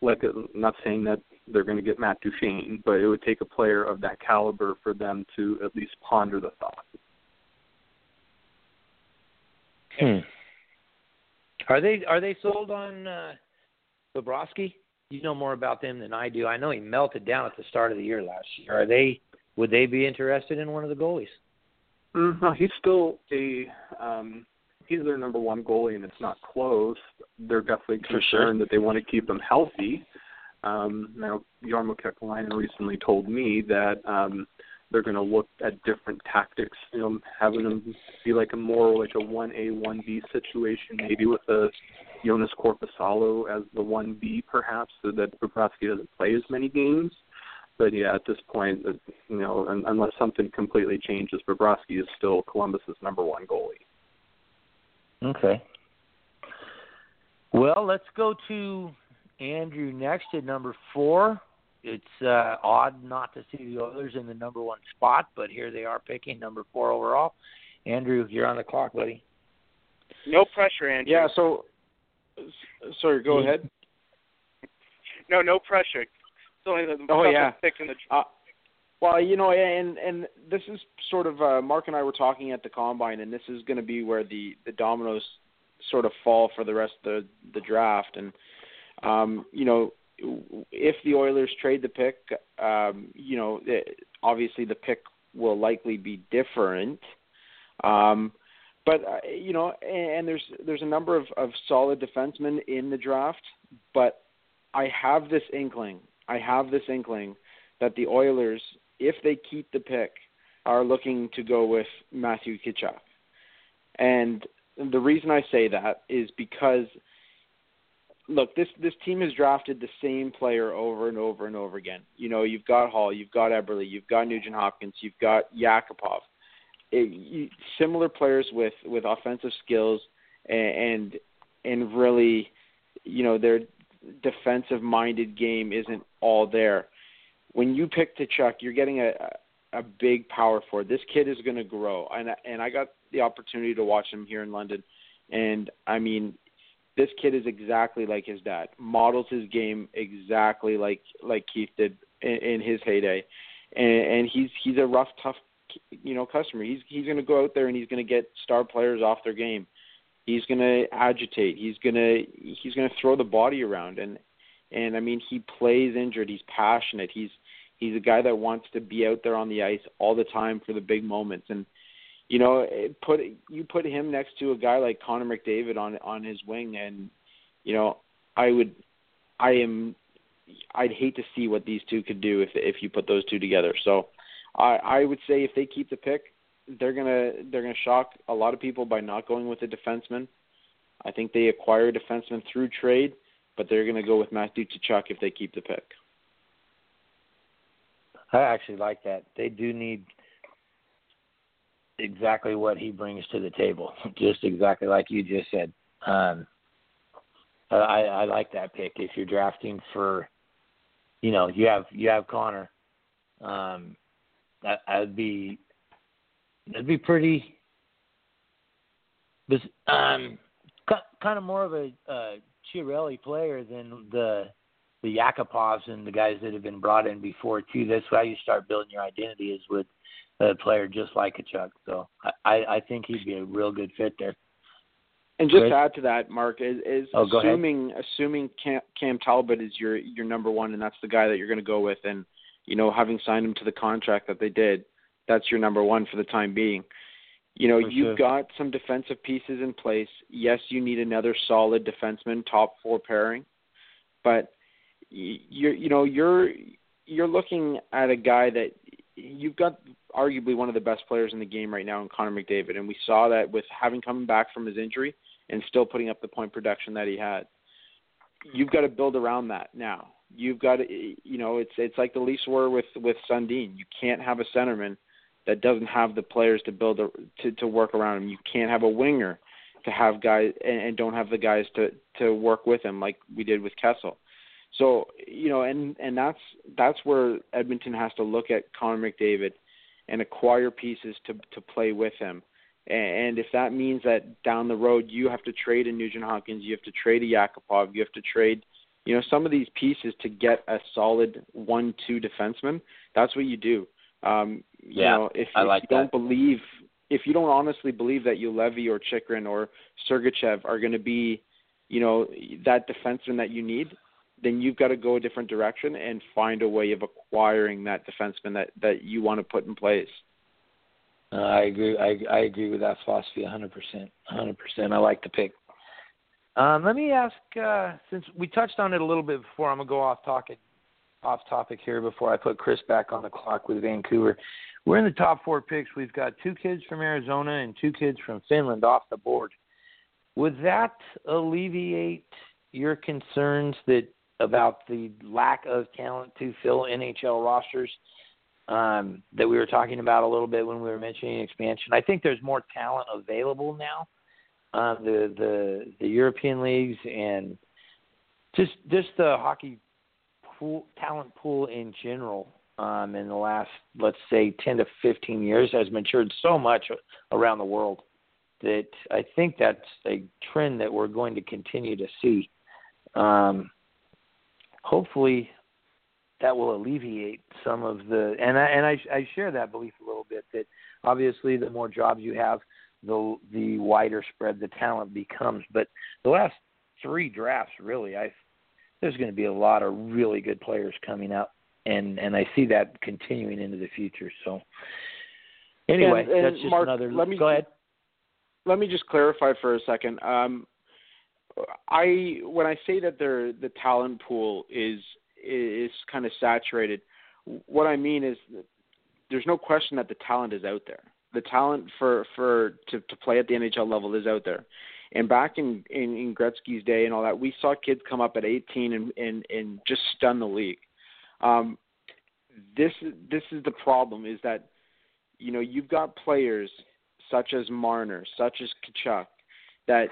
S1: like not saying that they're going to get Matt Duchene, but it would take a player of that caliber for them to at least ponder the thought.
S5: Hmm. Are they are they sold on uh, Bobrovsky? You know more about them than I do. I know he melted down at the start of the year last year. Are they? Would they be interested in one of the goalies?
S1: Mm, no, he's still a um, he's their number one goalie, and it's not close. They're definitely concerned
S5: sure.
S1: that they want to keep him healthy. Um, now, Jarmo Kekalainen recently told me that um, they're going to look at different tactics. You know, having him be like a more like a one A one B situation, maybe with a Joonas Korpisalo as the one B, perhaps, so that Bobrovsky doesn't play as many games. But yeah, at this point, uh, you know, unless something completely changes, Bobrovsky is still Columbus's number one goalie.
S5: Okay. Well, let's go to Andrew next at number four. It's uh, odd not to see the others in the number one spot, but here they are picking number four overall. Andrew, you're on the clock, buddy.
S2: No pressure, Andrew.
S3: Yeah. So, sorry. Go ahead.
S2: No, no pressure. It's only the
S3: Oh, yeah.
S2: pick in the
S3: Uh, well, you know, and and this is sort of uh, Mark and I were talking at the combine, and this is going to be where the the dominoes sort of fall for the rest of the the draft. And um, you know, if the Oilers trade the pick, um, you know, it, obviously the pick will likely be different. Um, but uh, you know, and, and there's there's a number of of solid defensemen in the draft, but I have this inkling. I have this inkling that the Oilers, if they keep the pick, are looking to go with Matthew Tkachuk. And the reason I say that is because look, this this team has drafted the same player over and over and over again. You know, you've got Hall, you've got Eberle, you've got Nugent Hopkins, you've got Yakupov. It, you, similar players with with offensive skills and and really, you know, their defensive minded game isn't all there. When you pick Tkachuk, you're getting a a big power forward. This kid is going to grow, and and I got the opportunity to watch him here in London, and I mean, this kid is exactly like his dad. Models his game exactly like like Keith did in, in his heyday, and, and he's he's a rough, tough, you know, customer. He's he's going to go out there and he's going to get star players off their game. He's going to agitate. He's going to he's going to throw the body around, and and I mean, he plays injured. He's passionate. He's he's a guy that wants to be out there on the ice all the time for the big moments and you know put you put him next to a guy like Connor McDavid on on his wing and you know I would I am I'd hate to see what these two could do if if you put those two together so I I would say if they keep the pick they're to they're to shock a lot of people by not going with a defenseman I think they acquire a defenseman through trade, but they're to go with Matthew Tkachuk if they keep the pick.
S5: I actually like that. They do need exactly what he brings to the table, just exactly like you just said. Um, I, I like that pick. If you're drafting for, you know, you have you have Connor, um, that would be that'd be pretty. Um, kind of more of a uh, Chiarelli player than the the Yakupovs and the guys that have been brought in before too. That's how you start building your identity is with a player just like a Tkachuk. So I, I think he'd be a real good fit there.
S3: And just to add to that, Mark, is, is
S5: oh,
S3: assuming assuming Cam, Cam Talbot is your your number one, and that's the guy that you're going to go with, and you know having signed him to the contract that they did, that's your number one for the time being. You know,
S5: for
S3: you've
S5: sure.
S3: got some defensive pieces in place. Yes, you need another solid defenseman, top four pairing, but you're you know you're you're looking at a guy that you've got arguably one of the best players in the game right now in Connor McDavid, and we saw that with having coming back from his injury and still putting up the point production that he had. You've got to build around that now. You've got to, you know, it's it's like the Leafs were with with Sundin. You can't have a centerman that doesn't have the players to build a, to to work around him. You can't have a winger to have guys and, and don't have the guys to to work with him like we did with Kessel. So you know, and and that's that's where Edmonton has to look at Connor McDavid and acquire pieces to to play with him. And if that means that down the road you have to trade a Nugent Hopkins, you have to trade a Yakupov, you have to trade, you know, some of these pieces to get a solid one-two defenseman. That's what you do. Um, you
S5: yeah,
S3: know, if,
S5: I like
S3: if you
S5: that.
S3: don't believe, if you don't honestly believe that Juolevi or Chychrun or Sergachev are going to be, you know, that defenseman that you need, then you've got to go a different direction and find a way of acquiring that defenseman that that you want to put in place.
S5: Uh, I agree. I, I agree with that philosophy 100%. 100%. I like the pick. Um, let me ask, uh, since we touched on it a little bit before, I'm gonna go off topic, off topic here before I put Chris back on the clock with Vancouver. We're in the top four picks. We've got two kids from Arizona and two kids from Finland off the board. Would that alleviate your concerns that about the lack of talent to fill NHL rosters um, that we were talking about a little bit when we were mentioning expansion. I think there's more talent available now. Um, the the the European leagues and just just the hockey pool talent pool in general um, in the last let's say 10 to 15 years has matured so much around the world that I think that's a trend that we're going to continue to see. Um, hopefully that will alleviate some of the and I and I, I share that belief a little bit that obviously the more jobs you have, the the wider spread the talent becomes. But the last three drafts, really, I there's going to be a lot of really good players coming up, and and I see that continuing into the future. So anyway,
S3: and, and
S5: that's just
S3: Mark,
S5: another.
S3: Let me,
S5: go ahead.
S3: Let me just clarify for a second. Um, I when I say that there the talent pool is is kind of saturated, what I mean is there's no question that the talent is out there. The talent for for to to play at the NHL level is out there. And back in, in in Gretzky's day and all that, we saw kids come up at 18 and and and just stun the league. Um, this this is the problem is that you know you've got players such as Marner, such as Tkachuk, that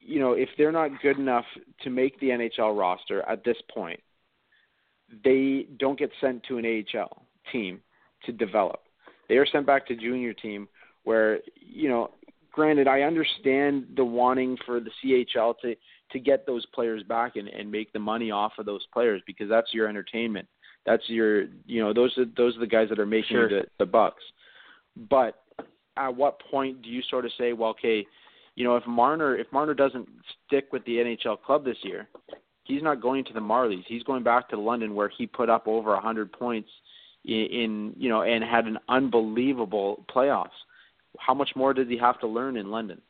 S3: you know, if they're not good enough to make the NHL roster at this point, they don't get sent to an AHL team to develop. They are sent back to junior team where, you know, granted I understand the wanting for the CHL to to get those players back and, and make the money off of those players because that's your entertainment. That's your you know, those are those are the guys that are making
S5: Sure.
S3: the, the bucks. But at what point do you sort of say, well, okay, you know, if Marner if Marner doesn't stick with the NHL club this year, he's not going to the Marlies. He's going back to London where he put up over a hundred points in, in you know and had an unbelievable playoffs. How much more does he have to learn in London?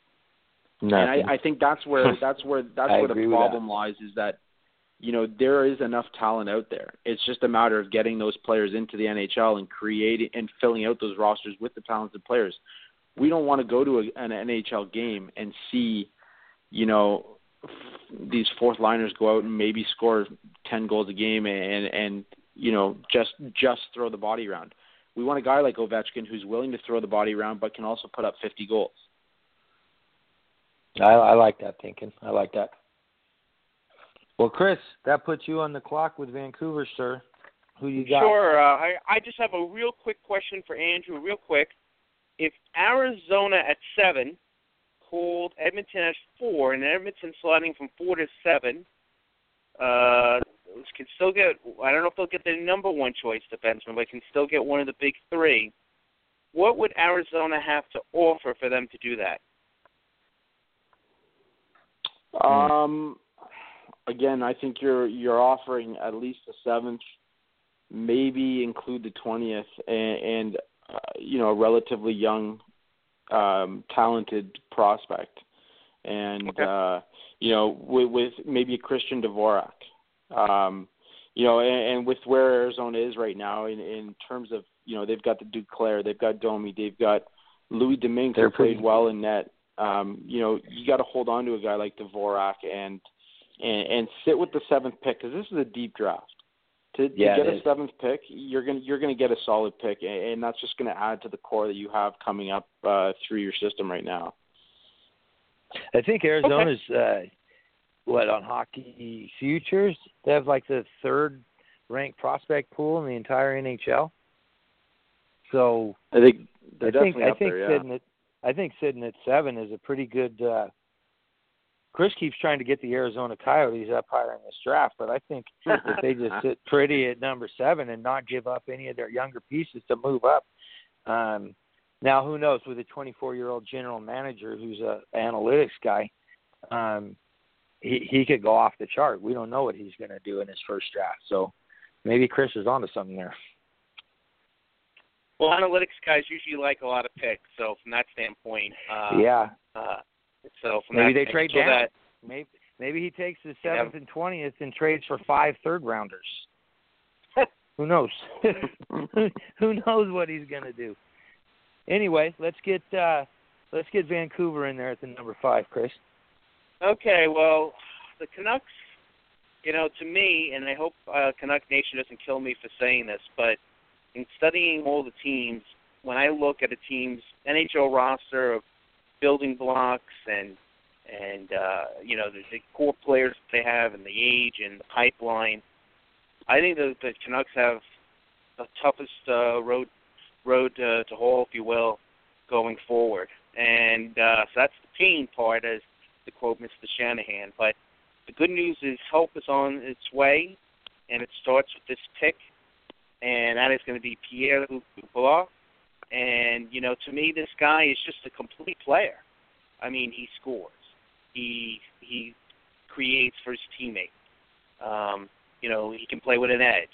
S5: Nothing.
S3: And I, I think that's where that's where that's where the problem lies is that you know there is enough talent out there. It's just a matter of getting those players into the NHL and creating and filling out those rosters with the talented players. We don't want to go to a, an NHL game and see, you know, f- these fourth liners go out and maybe score 10 goals a game and and you know just just throw the body around. We want a guy like Ovechkin who's willing to throw the body around but can also put up 50 goals.
S5: I, I like that thinking. I like that. Well, Chris, that puts you on the clock with Vancouver, sir. Who you got?
S2: Sure. Uh, I I just have a real quick question for Andrew. Real quick, if Arizona at seven pulled Edmonton at four, and Edmonton sliding from four to seven, uh, can still get. I don't know if they'll get their number one choice defenseman, but can still get one of the big three. What would Arizona have to offer for them to do that?
S3: Um, again, I think you're you're offering at least a seventh, maybe include the twentieth, and, and uh, you know a relatively young, um, talented prospect, and
S2: Okay.
S3: uh, you know with, with maybe a Christian Dvorak. Um, you know, and, and with where Arizona is right now in in terms of you know they've got the Duclair, they've got Domi, they've got Louis Domingue who played well in net. Um, you know, you got to hold on to a guy like Dvorak and and, and sit with the seventh pick because this is a deep draft. To, to get a seventh pick, you're gonna you're gonna get a solid pick, and, that's just gonna add to the core that you have coming up uh, through your system right now.
S5: I think Arizona's uh, what on hockey futures. They have like the third ranked prospect pool in the entire NHL. So
S3: I think they're
S5: I think I think
S3: there. Yeah.
S5: sitting at I think sitting at seven is a pretty good. uh Chris keeps trying to get the Arizona Coyotes up higher in this draft, but I think if they just sit pretty at number seven and not give up any of their younger pieces to move up. Um, now, who knows? With a 24-year-old general manager who's a analytics guy, um, he he could go off the chart. We don't know what he's going to do in his first draft, so maybe Chris is onto something there.
S2: Well, analytics guys usually like a lot of picks, so from that standpoint, uh,
S5: yeah,
S2: Uh, so
S5: maybe they trade
S2: so
S5: down.
S2: That,
S5: Maybe maybe he takes the
S2: Yeah.
S5: seventh and twentieth and trades for five third rounders. Who knows? who, who knows what he's gonna do? Anyway, let's get uh let's get Vancouver in there at the number five, Chris.
S2: Okay, well, the Canucks, you know, to me, and I hope uh, Canuck Nation doesn't kill me for saying this, but in studying all the teams, when I look at a team's NHL roster of building blocks and and uh, you know the, the core players that they have and the age and the pipeline, I think the, the Canucks have the toughest uh, road road uh, to haul, if you will, going forward. And uh, so that's the pain part, as to quote Mr. Shanahan. But the good news is help is on its way, and it starts with this pick, and that is going to be Pierre Dubois. And you know, to me, this guy is just a complete player. I mean, he scores, he he creates for his teammates. Um, you know, he can play with an edge.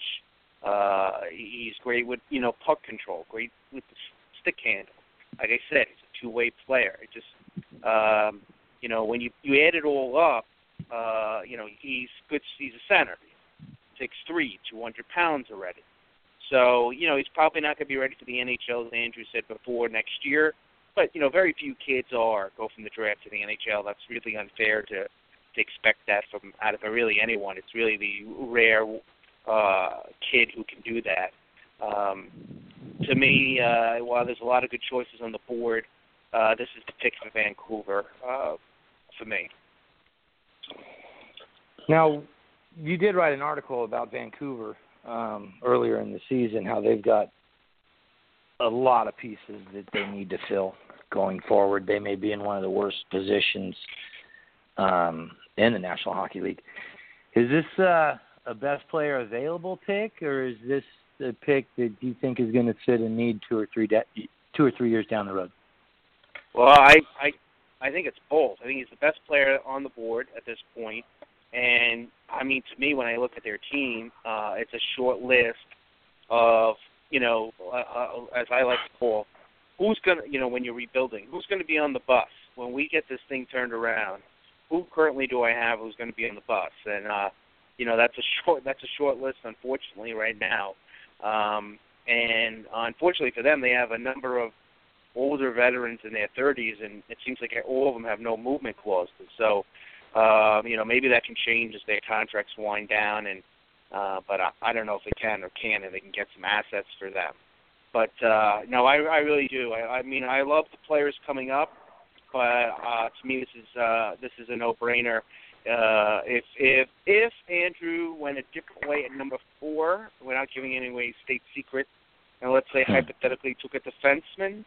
S2: Uh, he's great with you know puck control, great with the stick handle. Like I said, he's a two-way player. It just um, you know when you you add it all up, uh, you know he's good. He's a center, six three, two hundred pounds already. So you know he's probably not going to be ready for the NHL, as Andrew said before, next year. But you know very few kids are go from the draft to the NHL. That's really unfair to to expect that from out of really anyone. It's really the rare uh, kid who can do that. Um, to me, uh, while there's a lot of good choices on the board, uh, this is the pick for Vancouver uh, for me.
S5: Now, you did write an article about Vancouver um, earlier in the season, how they've got a lot of pieces that they need to fill going forward. They may be in one of the worst positions um, in the National Hockey League. Is this uh, a best player available pick, or is this a pick that you think is going to fit a need two or three de- two or three years down the road?
S2: Well, I I I think it's both. I think he's the best player on the board at this point, and I mean to me, when I look at their team, uh, it's a short list of you know, uh, uh, as I like to call, who's gonna you know when you're rebuilding, who's going to be on the bus when we get this thing turned around. Who currently do I have who's going to be on the bus? And uh, you know that's a short that's a short list, unfortunately, right now. Um, and unfortunately for them, they have a number of older veterans in their 30s, and it seems like all of them have no movement clauses. So, uh, you know, maybe that can change as their contracts wind down, and uh, but I, I don't know if they can or can, and they can get some assets for them. But uh, no, I, I really do. I, I mean, I love the players coming up, but uh, to me, this is uh, this is a no-brainer. Uh, if if if Andrew went a different way at number four, without giving any state secret, and let's say
S5: Hmm.
S2: hypothetically took a defenseman,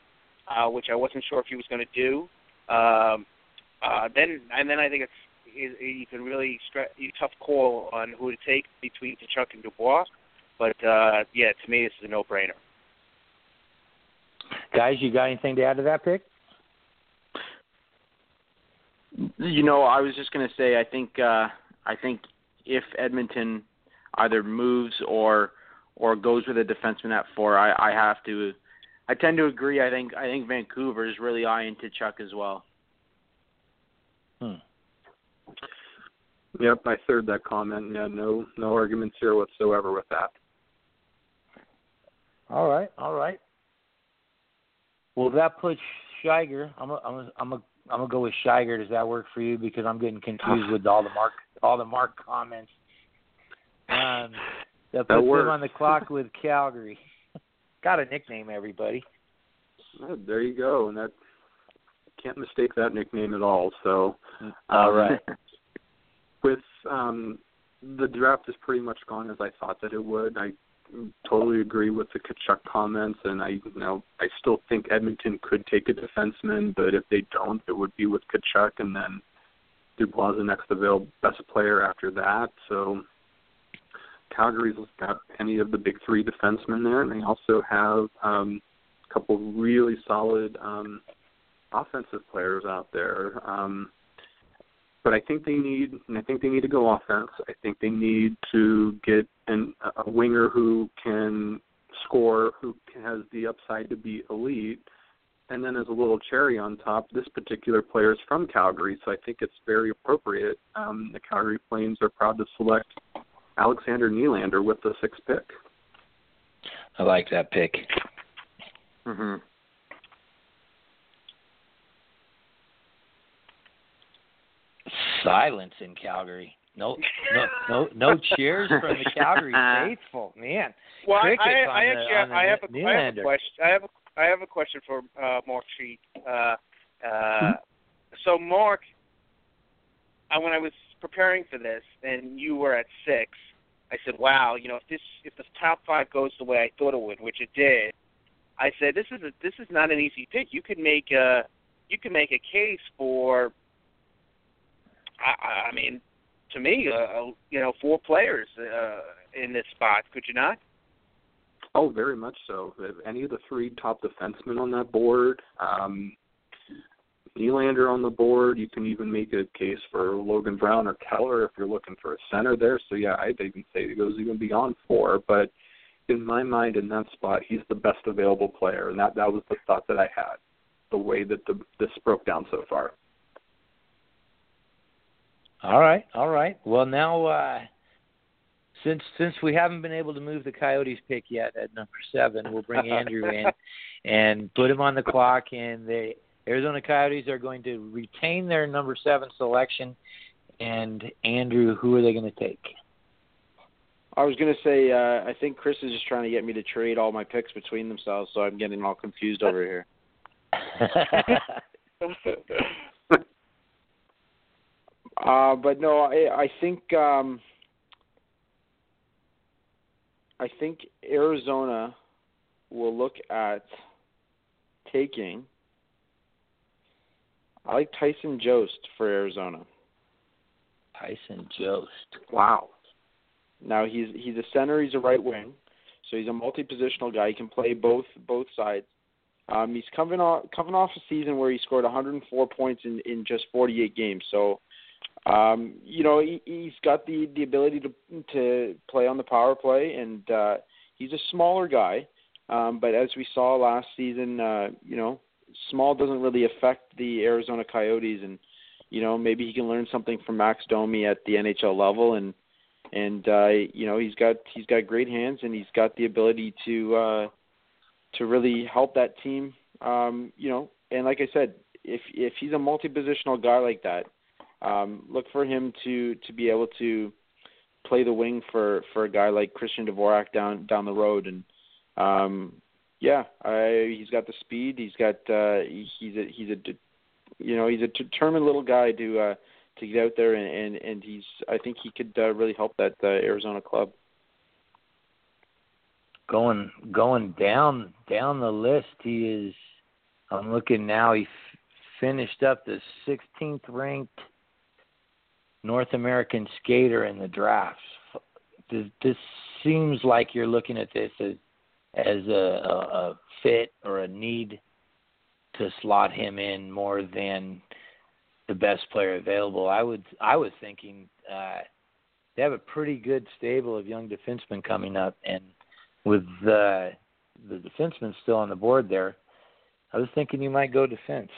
S2: uh, which I wasn't sure if he was going to do, um, uh, then and then I think it's it, you can really stre- you tough call on who to take between Tkachuk and Dubois. But uh, yeah, to me, this is a no-brainer.
S5: Guys, you got anything to add to that pick?
S3: You know, I was just going to say, I think, uh, I think if Edmonton either moves or or goes with a defenseman at four, I, I have to. I tend to agree. I think I think Vancouver is really eyeing Tkachuk as well.
S5: Hmm.
S1: Yep, I third that comment. Yeah, no no arguments here whatsoever with that.
S5: All right, all right. Well, that puts Shiger. I'm a, I'm a, I'm a, I'm gonna go with Shiger. Does that work for you? Because I'm getting confused with all the mark all the mark comments. Um, that puts
S1: works.
S5: him on the clock with Calgary. Got a nickname, everybody.
S1: Oh, there you go, and that can't mistake that nickname at all. So,
S5: All
S1: um,
S5: right.
S1: with um, the draft is pretty much gone as I thought that it would. I totally agree with the Tkachuk comments, and I, you know, I still think Edmonton could take a defenseman, but if they don't, it would be with Tkachuk, and then Dubois the next available best player after that. So. Calgary's got any of the big three defensemen there, and they also have um, a couple really solid um, offensive players out there. Um, but I think they need, and I think they need to go offense. I think they need to get an, a winger who can score, who has the upside to be elite. And then as a little cherry on top, this particular player is from Calgary, so I think it's very appropriate. Um, the Calgary Flames are proud to select Alexander Nylander with the sixth pick.
S5: I like that pick.
S3: hmm
S5: Silence in Calgary. No, no, no, no cheers from the Calgary faithful. Man,
S2: Well, I,
S5: Crickets
S2: I,
S5: on
S2: I
S5: the-
S2: actually
S5: on
S2: I have a, I have a question. I have a I have a question for uh, Mark Scheig. Uh, uh, so Mark, I, when I was preparing for this, and you were at six, I said, "Wow, you know, if this if the top five goes the way I thought it would, which it did, I said this is a this is not an easy pick. You could make a you could make a case for. I, I- mean, to me, uh, uh, you know, four players uh, in this spot. Could you not?
S1: Oh, very much so. If any of the three top defensemen on that board, um, Nylander on the board, you can even make a case for Logan Brown or Keller if you're looking for a center there. So yeah, I'd even say it goes even beyond four. But in my mind, in that spot, he's the best available player, and that that was the thought that I had. The way that the this broke down so far.
S5: All right, all right. Well, now uh, since since we haven't been able to move the Coyotes pick yet at number seven, we'll bring Andrew in and put him on the clock. And the Arizona Coyotes are going to retain their number seven selection. And Andrew, who are they going to take?
S3: I was going to say, uh, I think Chris is just trying to get me to trade all my picks between themselves, so I'm getting all confused over here. Uh, but no, I, I think um, I think Arizona will look at taking. I like Tyson Jost for Arizona.
S5: Tyson Jost.
S1: Wow.
S3: Now he's he's a center. He's a right wing, so he's a multi-positional guy. He can play both both sides. Um, he's coming off coming off a season where he scored 104 points in in just 48 games. So, um, you know, he, he's got the the ability to to play on the power play, and uh, he's a smaller guy. Um, but as we saw last season, uh, you know, small doesn't really affect the Arizona Coyotes, and you know maybe he can learn something from Max Domi at the NHL level, and and uh, you know he's got he's got great hands, and he's got the ability to uh, to really help that team Um, you know, and like I said, if if he's a multi-positional guy like that, um, look for him to to be able to play the wing for for a guy like Christian Dvorak down down the road, and um, yeah, I, he's got the speed. He's got uh, he's a he's a you know he's a determined little guy to uh, to get out there and and, and he's I think he could uh, really help that uh, Arizona club.
S5: Going going down down the list, he is. I'm looking now. He f- finished up the 16th ranked North American skater in the drafts. This, this seems like you're looking at this as as a, a, a fit or a need to slot him in more than the best player available. I would I was thinking uh, they have a pretty good stable of young defensemen coming up, and with uh, the defensemen still on the board there, I was thinking you might go defense.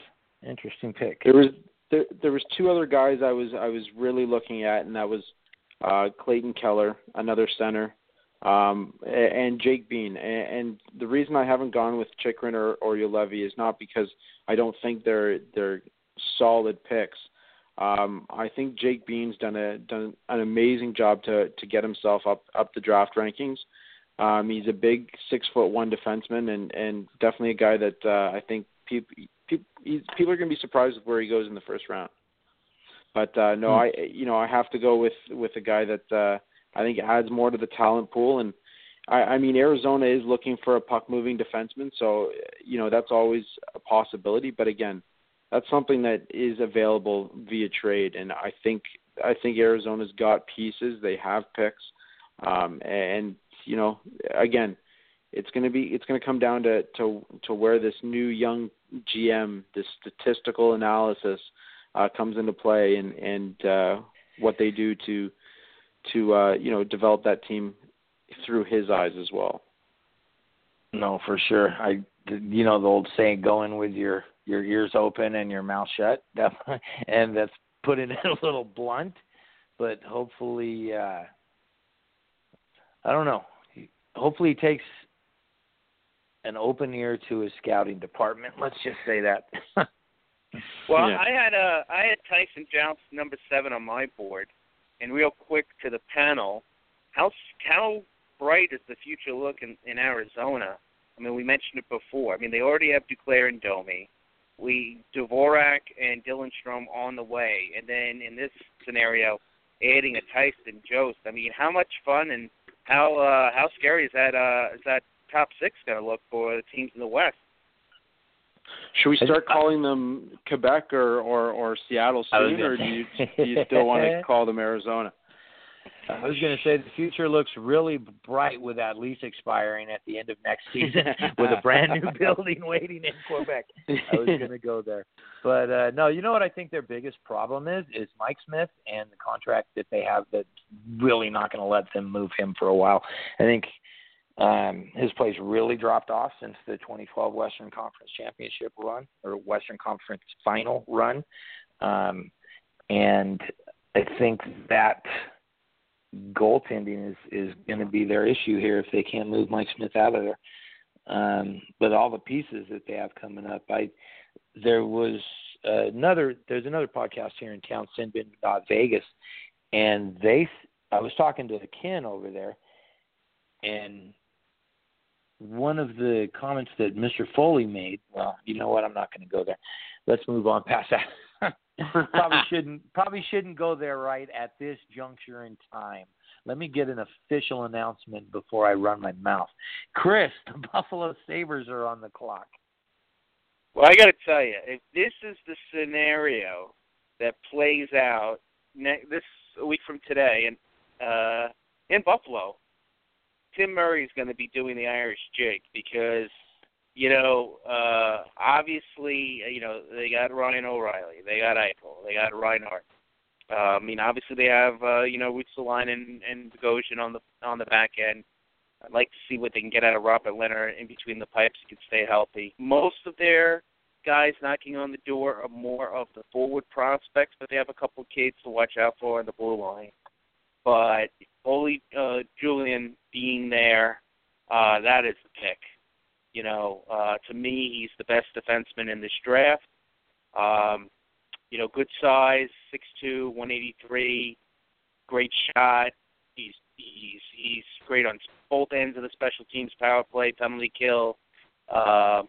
S5: Interesting pick.
S3: There was there, there was two other guys I was I was really looking at, and that was uh, Clayton Keller, another center, um, and Jake Bean. And, and the reason I haven't gone with Chychrun or, or Juolevi is not because I don't think they're they're solid picks. Um, I think Jake Bean's done a done an amazing job to to get himself up up the draft rankings. Um, he's a big six foot one defenseman and and definitely a guy that uh, I think people people people are going to be surprised with where he goes in the first round. But uh, no, hmm. I you know I have to go with with a guy that uh, I think adds more to the talent pool. And I, I mean Arizona is looking for a puck moving defenseman, so you know that's always a possibility. But again, that's something that is available via trade, and I think I think Arizona's got pieces. They have picks, um, and you know again it's going to be it's going to come down to to to where this new young GM, the statistical analysis, uh, comes into play, and and uh, what they do to to uh, you know develop that team through his eyes as well.
S5: No, for sure. I you know the old saying, "Going with your your ears open and your mouth shut," and that's putting it a little blunt, but hopefully, uh, I don't know. Hopefully, he takes an open ear to his scouting department. Let's just say that.
S2: well,
S5: yeah.
S2: I had uh, I had Tyson Jost number seven on my board, and real quick to the panel, how how bright is the future look in, in Arizona? I mean, we mentioned it before. I mean, they already have Duclair and Domi. We Dvorak and Dylan Strome on the way, and then in this scenario, adding a Tyson Jost. I mean, how much fun and how uh, how scary is that? Uh, is that top six going to look for the teams in the West.
S3: Should we start calling them Quebec or or, or Seattle soon, or do you do you still want to call them Arizona?
S5: I was going to say the future looks really bright with that lease expiring at the end of next season with a brand new building waiting in Quebec. I was going to go there, but uh, no. You know what I think their biggest problem is is Mike Smith and the contract that they have that's really not going to let them move him for a while. I think um, his plays really dropped off since the 2012 Western Conference Championship run or Western Conference Final run, um, and I think that goaltending is is going to be their issue here if they can't move Mike Smith out of there. Um, but all the pieces that they have coming up, I there was another there's another podcast here in town, Sinbin Vegas, and they I was talking to Ken over there, and one of the comments that Mr. Foley made. Well, you know what? I'm not going to go there. Let's move on past that. probably shouldn't probably shouldn't go there right at this juncture in time. Let me get an official announcement before I run my mouth. Chris, the Buffalo Sabres are on the clock.
S2: Well, I got to tell you, if this is the scenario that plays out ne- this a week from today, and uh, in Buffalo, Tim Murray is going to be doing the Irish jig because, you know, uh, obviously, you know, they got Ryan O'Reilly, they got Eichel, they got Reinhart. Uh, I mean, obviously they have, uh, you know, Ristolainen and, and Bogosian on the on the back end. I'd like to see what they can get out of Robert Leonard in between the pipes. He can stay healthy. Most of their guys knocking on the door are more of the forward prospects, but they have a couple of kids to watch out for in the blue line. But Olli uh, Julian being there, uh, that is the pick. You know, uh, to me, he's the best defenseman in this draft. Um, you know, good size, six two, one eighty three, great shot. He's he's he's great on both ends of the special teams, power play, penalty kill. Uh,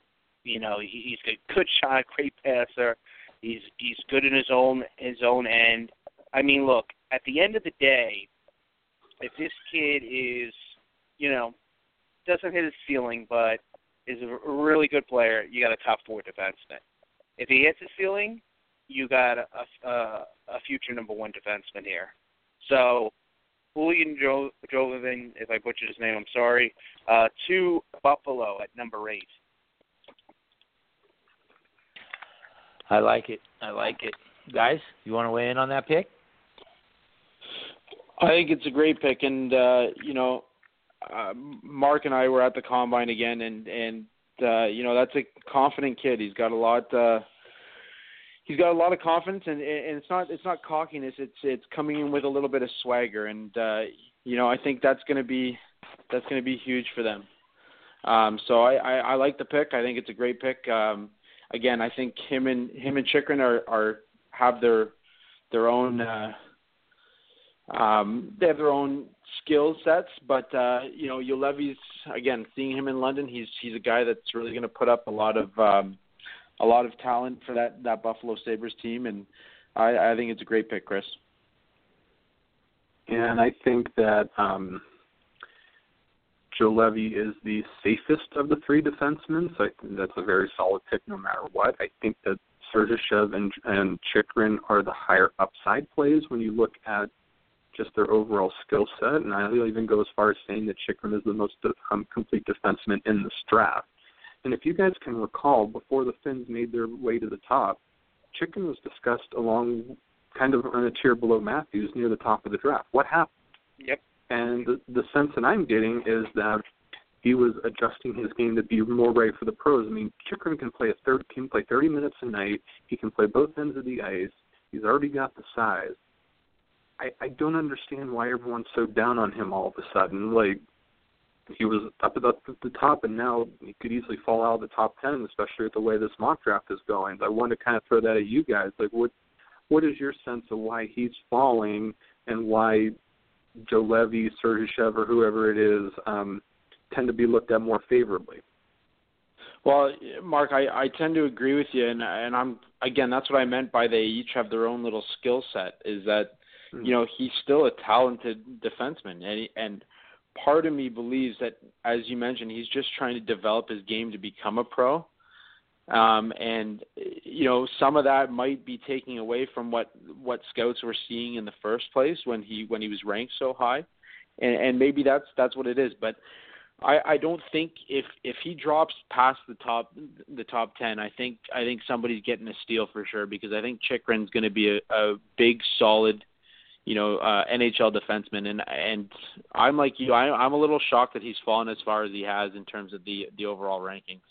S2: you know, he, he's a good shot, great passer. He's he's good in his own his own end. I mean, look, at the end of the day, if this kid is, you know, doesn't hit his ceiling, but is a really good player, you got a top four defenseman. If he hits his ceiling, you got a, a, a future number one defenseman here. So, Julian jo- Jolivin, if I butchered his name, I'm sorry, uh, to Buffalo at number eight.
S5: I like it. I like it. Guys, you want to weigh in on that pick?
S3: I think it's a great pick, and uh, you know, uh, Mark and I were at the combine again, and and uh, you know that's a confident kid. He's got a lot. Uh, he's got a lot of confidence, and, and it's not it's not cockiness. It's it's coming in with a little bit of swagger, and uh, you know I think that's going to be that's going to be huge for them. Um, so I, I I like the pick. I think it's a great pick. Um, again, I think him and him and Chychrun are are have their their own. Uh, um, they have their own skill sets, but uh, you know, Juolevi's again seeing him in London. He's he's a guy that's really going to put up a lot of um, a lot of talent for that that Buffalo Sabres team, and I, I think it's a great pick, Chris.
S1: And I think that um, Levy is the safest of the three defensemen, so I think that's a very solid pick no matter what. I think that Sergachev and, and Chychrun are the higher upside plays when you look at just their overall skill set, and I'll even go as far as saying that Chychrun is the most um, complete defenseman in this draft. And if you guys can recall, before the Finns made their way to the top, Chychrun was discussed along kind of on a tier below Matthews near the top of the draft. What happened?
S2: Yep.
S1: And the, the sense that I'm getting is that he was adjusting his game to be more ready for the pros. I mean, Chychrun can play a third, can play 30 minutes a night. He can play both ends of the ice. He's already got the size. I, I don't understand why everyone's so down on him all of a sudden. Like he was up at the, the top, and now he could easily fall out of the top ten, especially with the way this mock draft is going. I wanted to kind of throw that at you guys. Like, what what is your sense of why he's falling, and why Juolevi, Sergachev, or whoever it is um, tend to be looked at more favorably?
S3: Well, Mark, I, I tend to agree with you, and and I'm again that's what I meant by they each have their own little skill set. Is that Mm-hmm. You know, he's still a talented defenseman, and he, and part of me believes that, as you mentioned, he's just trying to develop his game to become a pro. Um, and you know, some of that might be taking away from what what scouts were seeing in the first place when he when he was ranked so high, and, and maybe that's that's what it is. But I, I don't think if if he drops past the top the top ten, I think I think somebody's getting a steal for sure because I think Chychrun's going to be a, a big solid you know, uh, NHL defenseman, and and I'm like you, I, I'm a little shocked that he's fallen as far as he has in terms of the the overall rankings.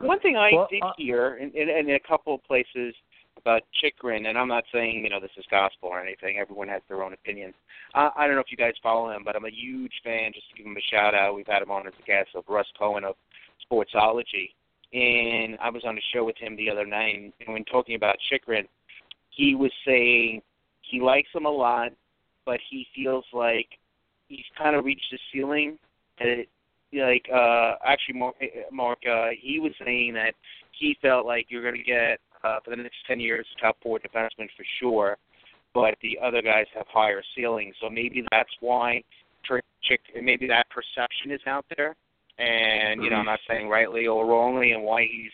S2: One thing I
S5: well,
S2: did
S5: uh,
S2: hear in, in, in a couple of places about Chychrun, and I'm not saying you know this is gospel or anything. Everyone has their own opinion. Uh, I don't know if you guys follow him, but I'm a huge fan. Just to give him a shout out, we've had him on as a guest of Russ Cohen of Sportsology, and I was on a show with him the other night, and when talking about Chychrun, he was saying he likes him a lot, but he feels like he's kind of reached the ceiling. And it, like uh, actually, Mark, Mark uh, he was saying that he felt like you're going to get uh, for the next ten years top four defenseman for sure, but the other guys have higher ceilings. So maybe that's why Trick, Chick, maybe that perception is out there. And you know, I'm not saying rightly or wrongly, and why he's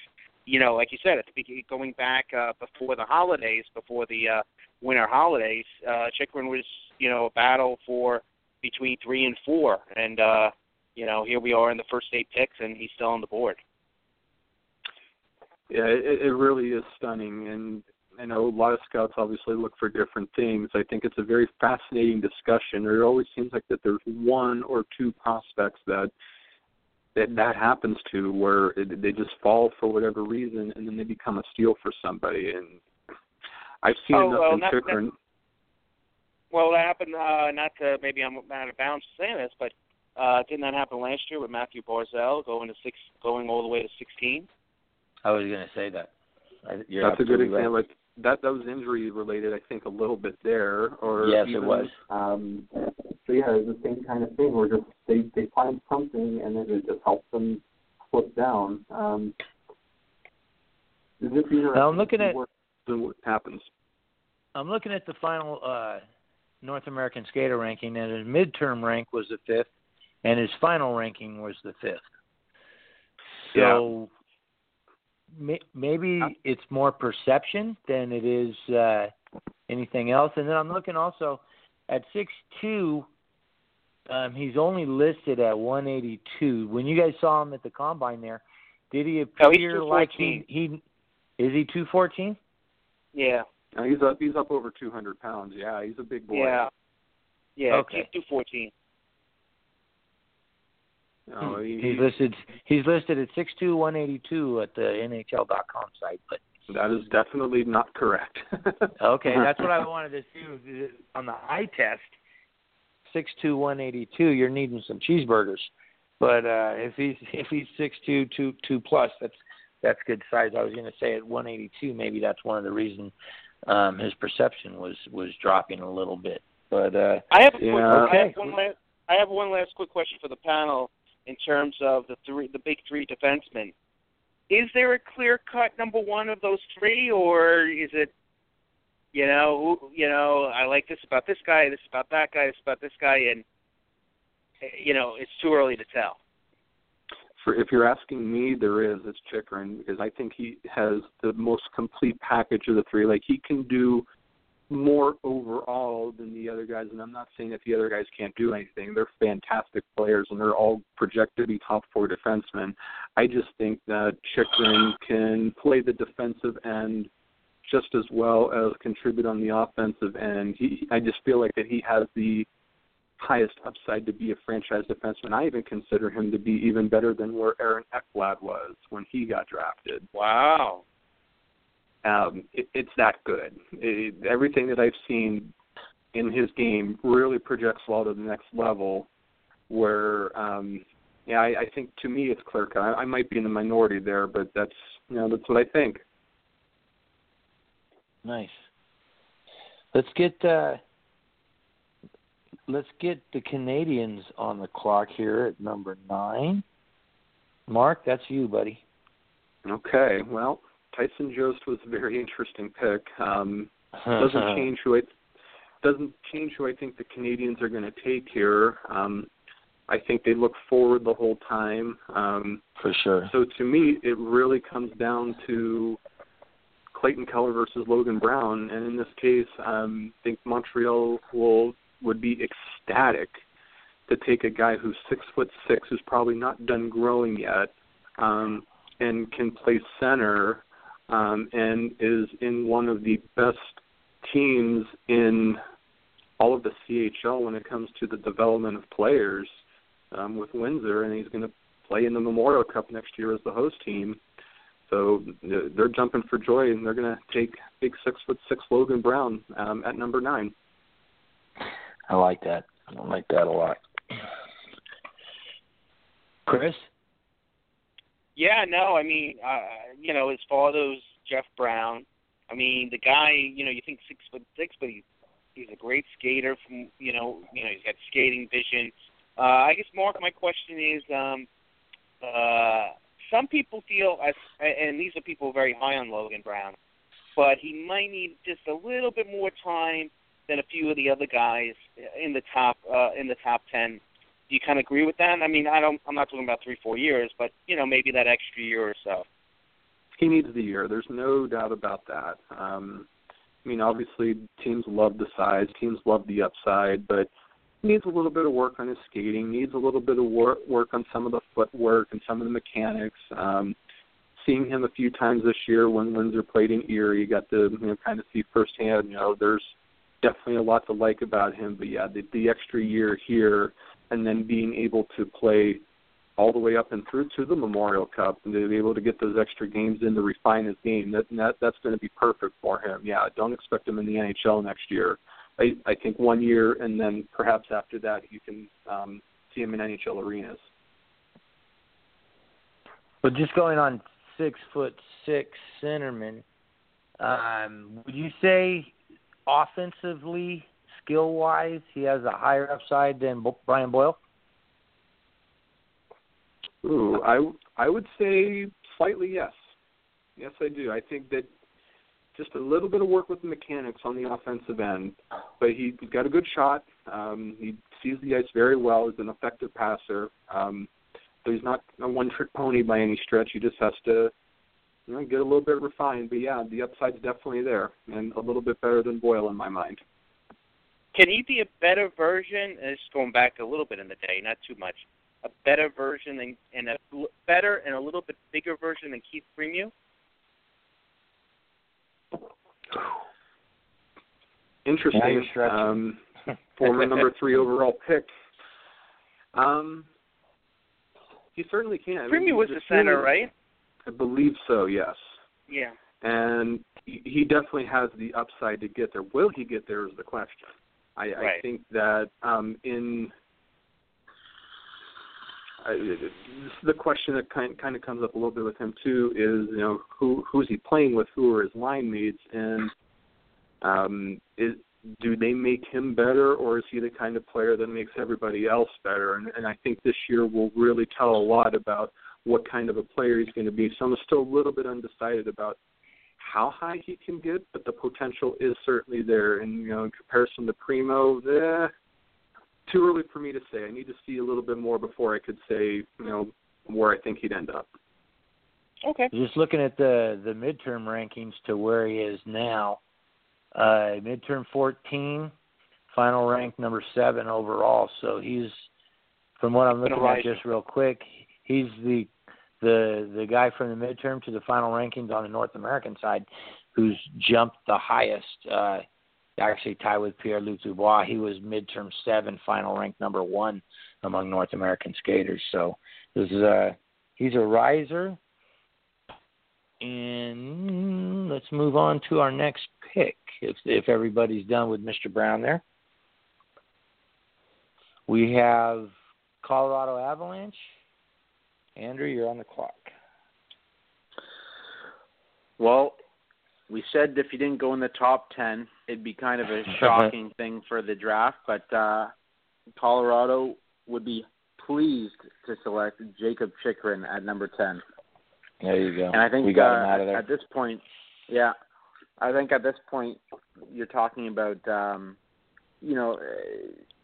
S2: you know, like you said, at the beginning, going back uh, before the holidays, before the uh, winter holidays, uh, Chychrun was, you know, a battle for between three and four, and uh, you know, here we are in the first eight picks, and he's still on the board.
S1: Yeah, it, it really is stunning, and I know a lot of scouts obviously look for different things. I think it's a very fascinating discussion. There always seems like that there's one or two prospects that that that happens to where it, they just fall for whatever reason, and then they become a steal for somebody. And I've seen
S2: oh,
S1: enough
S2: well,
S1: in
S2: that,
S1: Chychrun.
S2: That, well, that happened. Uh, not to maybe I'm out of bounds saying this, but Uh, didn't that happen last year with Mathew Barzal going to six, going all the way to 16?
S5: I was going to say that. I, you're
S1: That's a good
S5: absolutely right.
S1: example. Like, that that was injury related, I think, a little bit there. Or
S5: Yes, it was.
S1: Um, so yeah, it's the same kind of thing where just they they find something and then it just helps them slip down. Um, it's just
S5: Now, I'm looking at-
S1: what, see what happens.
S5: I'm looking at the final uh, North American skater ranking, and his midterm rank was the fifth, and his final ranking was the fifth. So may, maybe it's more perception than it is uh, anything else. And then I'm looking also at six two. Um, he's only listed at 182. When you guys saw him at the combine there, did he
S2: Oh,
S5: appear like he, he is he 214?
S2: Yeah.
S1: He's up he's up over 200 pounds. Yeah, he's a big boy.
S2: Yeah. Yeah.
S5: Okay.
S2: He's 214.
S1: No, he,
S5: He's listed. He's listed at six two one eighty two at the NHL.com site. But
S1: that is definitely not correct.
S5: okay, that's what I wanted to see on the eye test. Six two one eighty two. You're needing some cheeseburgers. But uh, if he's if he's six two two two plus, that's that's good size. I was going to say at one eighty two, maybe that's one of the reasons um, his perception was was dropping a little bit. But uh,
S2: I have a quick,
S1: Yeah.
S2: I have one last I have one last quick question for the panel in terms of the three the big three defensemen. Is there a clear cut number one of those three or is it you know, who- you know, I like this about this guy, this about that guy, this about this guy and you know, it's too early to tell.
S1: For if you're asking me, there is it's Chychrun because I think he has the most complete package of the three. Like he can do more overall than the other guys, and I'm not saying that the other guys can't do anything. They're fantastic players, and they're all projected to be top four defensemen. I just think that Chychrun can play the defensive end just as well as contribute on the offensive end. He, I just feel like that he has the highest upside to be a franchise defenseman. I even consider him to be even better than where Aaron Ekblad was when he got drafted.
S2: Wow.
S1: Um, it, it's that good. It, everything that I've seen in his game really projects well to the next level. Where, um, yeah, I, I think to me it's clear cut. I, I might be in the minority there, but that's you know that's what I think.
S5: Nice. Let's get uh let's get the Canadiens on the clock here at number nine. Mark, that's you, buddy.
S1: Okay, well, Tyson Jost was a very interesting pick. Um, doesn't change who I doesn't change who I think the Canadiens are going to take here. Um, I think they look forward the whole time. Um,
S5: for sure.
S1: so to me, it really comes down to Clayton Keller versus Logan Brown, and in this case, um, I think Montreal will would be ecstatic to take a guy who's six foot six, who's probably not done growing yet, um, and can play center, um, and is in one of the best teams in all of the CHL when it comes to the development of players um, with Windsor, and he's going to play in the Memorial Cup next year as the host team. So they're jumping for joy, and they're going to take big six foot six Logan Brown um, at number nine.
S5: I like that. I like that a lot. Chris?
S2: Yeah, no, I mean, uh, you know, his father's Jeff Brown. I mean, the guy, you know, you think six foot six, but he's he's a great skater. From you know, you know, he's got skating vision. Uh, I guess, Mark, my question is, um, uh, some people feel, as, and these are people very high on Logan Brown, but he might need just a little bit more time than a few of the other guys in the top uh, in the top ten. Do you kind of agree with that? I mean, I don't. I'm not talking about three, four years, but you know, maybe that extra year or so.
S1: He needs the year. There's no doubt about that. Um, I mean, obviously, teams love the size, teams love the upside, but he needs a little bit of work on his skating. Needs a little bit of work work on some of the footwork and some of the mechanics. Um, seeing him a few times this year when Windsor played in Erie, you got to you know kind of see firsthand. You know, there's definitely a lot to like about him. But yeah, the, the extra year here, and then being able to play all the way up and through to the Memorial Cup, and to be able to get those extra games in to refine his game, that, that that's going to be perfect for him. Yeah, don't expect him in the NHL next year. I, I think one year, and then perhaps after that, you can um, see him in NHL arenas.
S5: But just going on six foot six centerman, um, would you say offensively, skill wise, he has a higher upside than Brian Boyle?
S1: Ooh, I I would say slightly yes. Yes, I do. I think that just a little bit of work with the mechanics on the offensive end, but he, he's got a good shot. Um, he sees the ice very well. He's an effective passer. Um, he's not a one-trick pony by any stretch. He just has to you know, get a little bit refined. But yeah, the upside's definitely there, and a little bit better than Boyle in my mind.
S2: Can he be a better version? And it's going back a little bit in the day, not too much. A better version than, and a better and a little bit bigger version than Keith
S5: Primeau.
S1: Interesting. Um, former number three overall pick. Um, he certainly can. I mean,
S2: was the
S1: a
S2: center,
S1: shooter.
S2: right?
S1: I believe so. Yes.
S2: Yeah.
S1: and he he definitely has the upside to get there. Will he get there is the question. I, I think that um, in I, this is the question that kind kind of comes up a little bit with him too. Is you know who who's he playing with? Who are his line mates? And um, is do they make him better, or is he the kind of player that makes everybody else better? And, and I think this year will really tell a lot about what kind of a player he's going to be. So I'm still a little bit undecided about how high he can get, but the potential is certainly there. And you know, in comparison to Primeau, eh, too early for me to say. I need to see a little bit more before I could say, you know, where I think he'd end up.
S2: Okay.
S5: Just looking at the the midterm rankings to where he is now, uh, midterm 14, final rank number seven overall. So he's, from what I'm looking at just real quick, he's the the the guy from the midterm to the final rankings on the North American side, who's jumped the highest. Uh, actually tied with Pierre Luc Dubois. He was midterm seven, final rank number one among North American skaters. So this is a he's a riser. And let's move on to our next pick. If if everybody's done with Mr. Brown there. We have Colorado Avalanche. Andrew, you're on the clock.
S3: Well, we said if he didn't go in the top ten, it'd be kind of a shocking thing for the draft. But uh, Colorado would be pleased to select Jakob Chychrun at number ten.
S5: There you go.
S3: And I think
S5: we got
S3: uh,
S5: him out of there.
S3: at this point, yeah, I think at this point you're talking about, um, you know,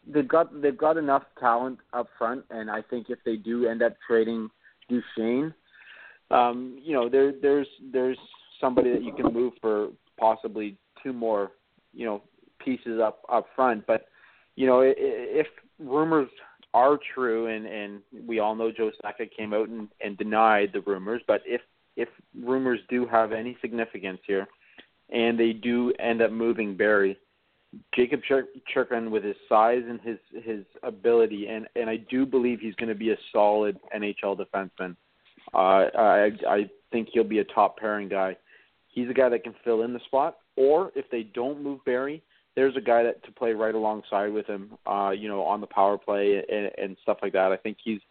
S3: they've got they've got enough talent up front, and I think if they do end up trading Duchene, um, you know, there there's there's somebody that you can move for possibly two more, you know, pieces up up front. But you know, if rumors are true, and and we all know Joe Sakic came out and, and denied the rumors, but if if rumors do have any significance here, and they do end up moving Barrie, Jacob Chir- Chirkin with his size and his his ability, and and I do believe he's going to be a solid NHL defenseman. Uh, I I think he'll be a top pairing guy. He's a guy that can fill in the spot, or if they don't move Barrie, there's a guy that to play right alongside with him. Uh, you know, on the power play and, and stuff like that. I think he's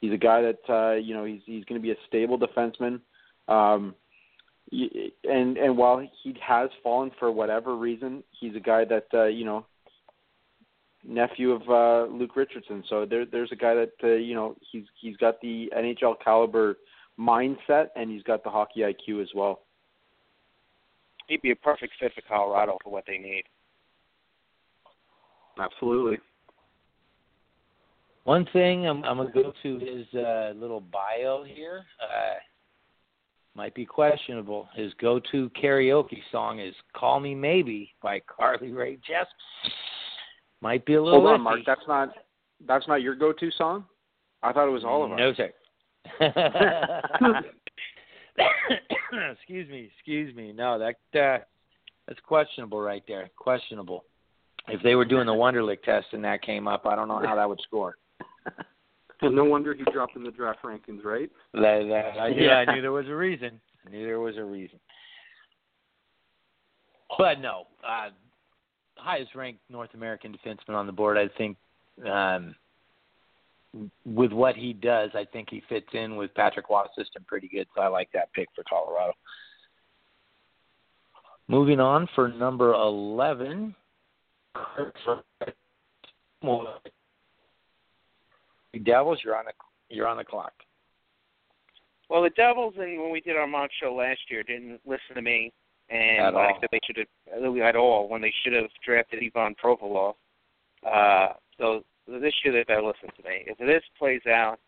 S3: he's a guy that uh, you know he's he's going to be a stable defenseman. Um, and and while he has fallen for whatever reason, he's a guy that uh, you know nephew of uh, Luke Richardson. So there there's a guy that uh, you know he's he's got the NHL caliber mindset and he's got the hockey IQ as well.
S2: He'd be a perfect fit for Colorado for what they need.
S1: Absolutely.
S5: One thing I'm, I'm gonna go to his uh, little bio here. Uh, might be questionable. His go-to karaoke song is "Call Me Maybe" by Carly Rae Jepsen. Might be a little.
S3: Hold on,
S5: iffy.
S3: Mark. That's not that's not your go-to song. I thought it was all of ours.
S5: No, sir. excuse me, excuse me. No, that uh, that's questionable right there. Questionable. If they were doing the Wonderlic test and that came up, I don't know how that would score.
S1: Well, no wonder he dropped in the draft rankings, right?
S5: That, that, I, yeah, I knew there was a reason. I knew there was a reason. But no, uh, highest ranked North American defenseman on the board. I think um, with what he does, I think he fits in with Patrick Roy's system pretty good. So I like that pick for Colorado. Moving on for number eleven. Devils, you're on the you're on the clock.
S2: Well, the Devils, and when we did our mock show last year, didn't listen to me, and
S5: At all.
S2: said they should have at all when they should have drafted Ivan Provorov. Uh, so this year they better listen to me. If this plays out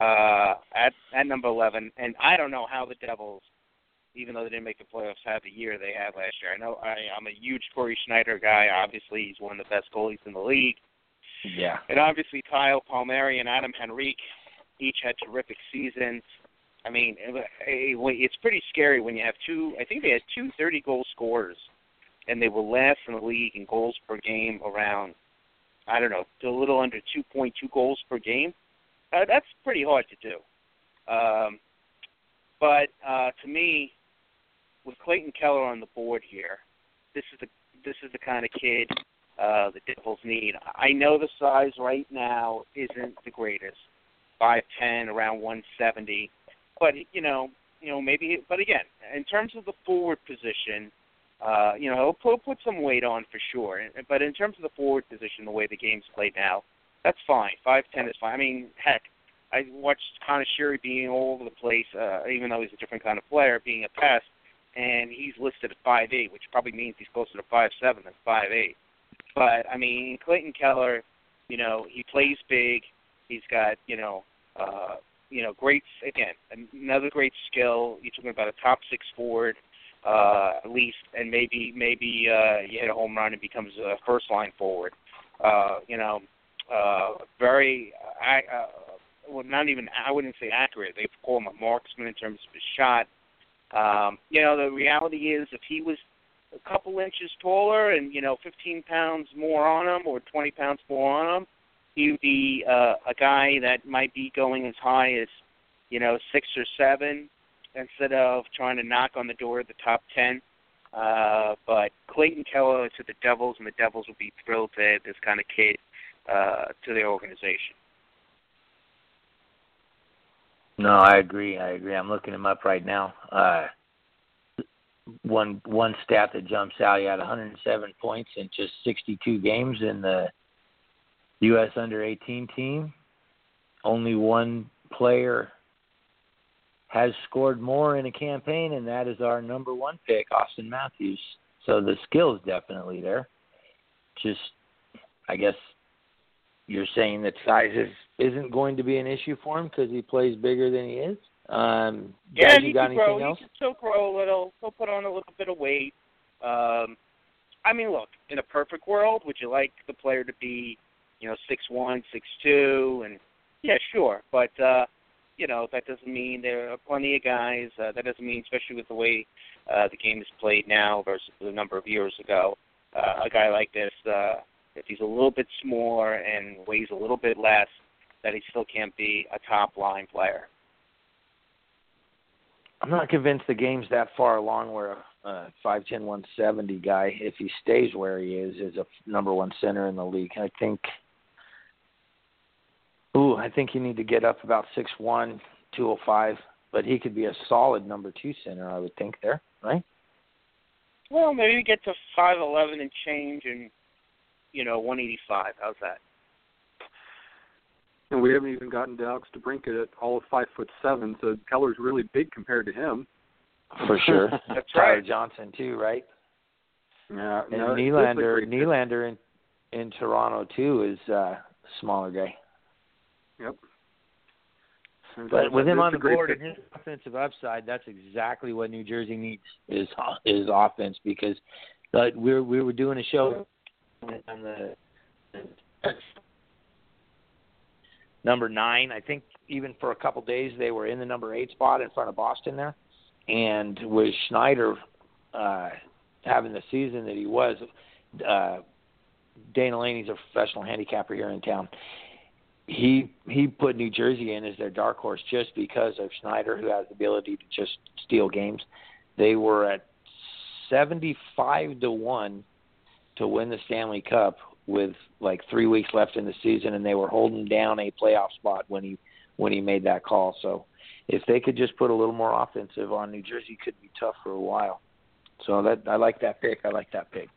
S2: uh, at at number eleven, and I don't know how the Devils, even though they didn't make the playoffs, have the year they had last year. I know I, I'm a huge Cory Schneider guy. Obviously, he's one of the best goalies in the league.
S5: Yeah.
S2: And obviously, Kyle Palmieri and Adam Henrique each had terrific seasons. I mean, it- it- it's pretty scary when you have two. I think they had two 30 goal scorers, and they were last in the league in goals per game, around I don't know, a little under 2.2 goals per game. Uh, that's pretty hard to do. Um, but uh, to me, with Clayton Keller on the board here, this is the this is the kind of kid uh, the Devils need. I know the size right now isn't the greatest, five ten, around one seventy, but you know, you know maybe. But again, in terms of the forward position, uh, you know, he'll put, put some weight on for sure. But in terms of the forward position, the way the game's played now, that's fine. Five ten is fine. I mean, heck, I watched Conor Sheary being all over the place, uh, even though he's a different kind of player, being a pest, and he's listed at five eight, which probably means he's closer to five seven than five eight. But I mean, Clayton Keller, you know, he plays big. He's got, you know, uh, you know, great again, another great skill. You're talking about a top six forward, uh, at least, and maybe maybe uh, you hit a home run and becomes a first line forward. Uh, you know, uh, very, uh, uh, well, not even I wouldn't say accurate. They call him a marksman in terms of his shot. Um, you know, the reality is if he was a couple inches taller and you know 15 pounds more on him or 20 pounds more on him, he would be uh, a guy that might be going as high as you know six or seven instead of trying to knock on the door of the top 10. Uh, but Clayton Keller to the Devils, and the Devils will be thrilled to add this kind of kid uh, to their organization.
S5: No, I agree. I agree. I'm looking him up right now. Uh, one one stat that jumps out: he had 107 points in just 62 games in the U.S. Under 18 team. Only one player has scored more in a campaign, and that is our number one pick, Auston Matthews. So the skill is definitely there. Just, I guess, you're saying that size is, isn't going to be an issue for him because he plays bigger than he is. Um,
S2: Yeah,
S5: guys,
S2: he
S5: you got
S2: can
S5: anything
S2: grow.
S5: else?
S2: He can still grow a little. He'll put on a little bit of weight. Um, I mean, look, in a perfect world, would you like the player to be, you know, six one, six two, and yeah, sure, but uh, you know that doesn't mean there are plenty of guys. Uh, that doesn't mean, especially with the way uh, the game is played now versus a number of years ago, uh, a guy like this, uh, if he's a little bit smaller and weighs a little bit less, that he still can't be a top line player.
S5: I'm not convinced the game's that far along where a uh, 5'10", 170 guy, if he stays where he is, is a number one center in the league. I think. Ooh, I think you need to get up about six one, two oh five, but he could be a solid number two center. I would think there, right?
S2: Well, maybe get to five eleven and change, and you know one eighty five. How's that?
S1: And we haven't even gotten to Alex DeBrincat at all of five foot seven, so Keller's really big compared to him.
S5: For sure.
S2: That's
S5: Tyler
S2: right.
S5: Johnson too, right?
S1: Yeah,
S5: And
S1: no, it's- it's
S5: Nylander,
S1: great.
S5: Nylander in in Toronto too is uh, a smaller guy.
S1: Yep.
S5: But with him on the
S1: great
S5: board
S1: pick.
S5: and his offensive upside, that's exactly what New Jersey needs is is offense because uh, we were we were doing a show on the number nine. I think even for a couple days they were in the number eight spot in front of Boston there, and with Schneider uh, having the season that he was, uh, Dana Laney's a professional handicapper here in town he he put New Jersey in as their dark horse just because of Schneider, who has the ability to just steal games. They were at seventy five to one to win the Stanley Cup with like three weeks left in the season, and they were holding down a playoff spot when he when he made that call. So if they could just put a little more offensive on New Jersey, could be tough for a while. So that I like that pick. I like that pick.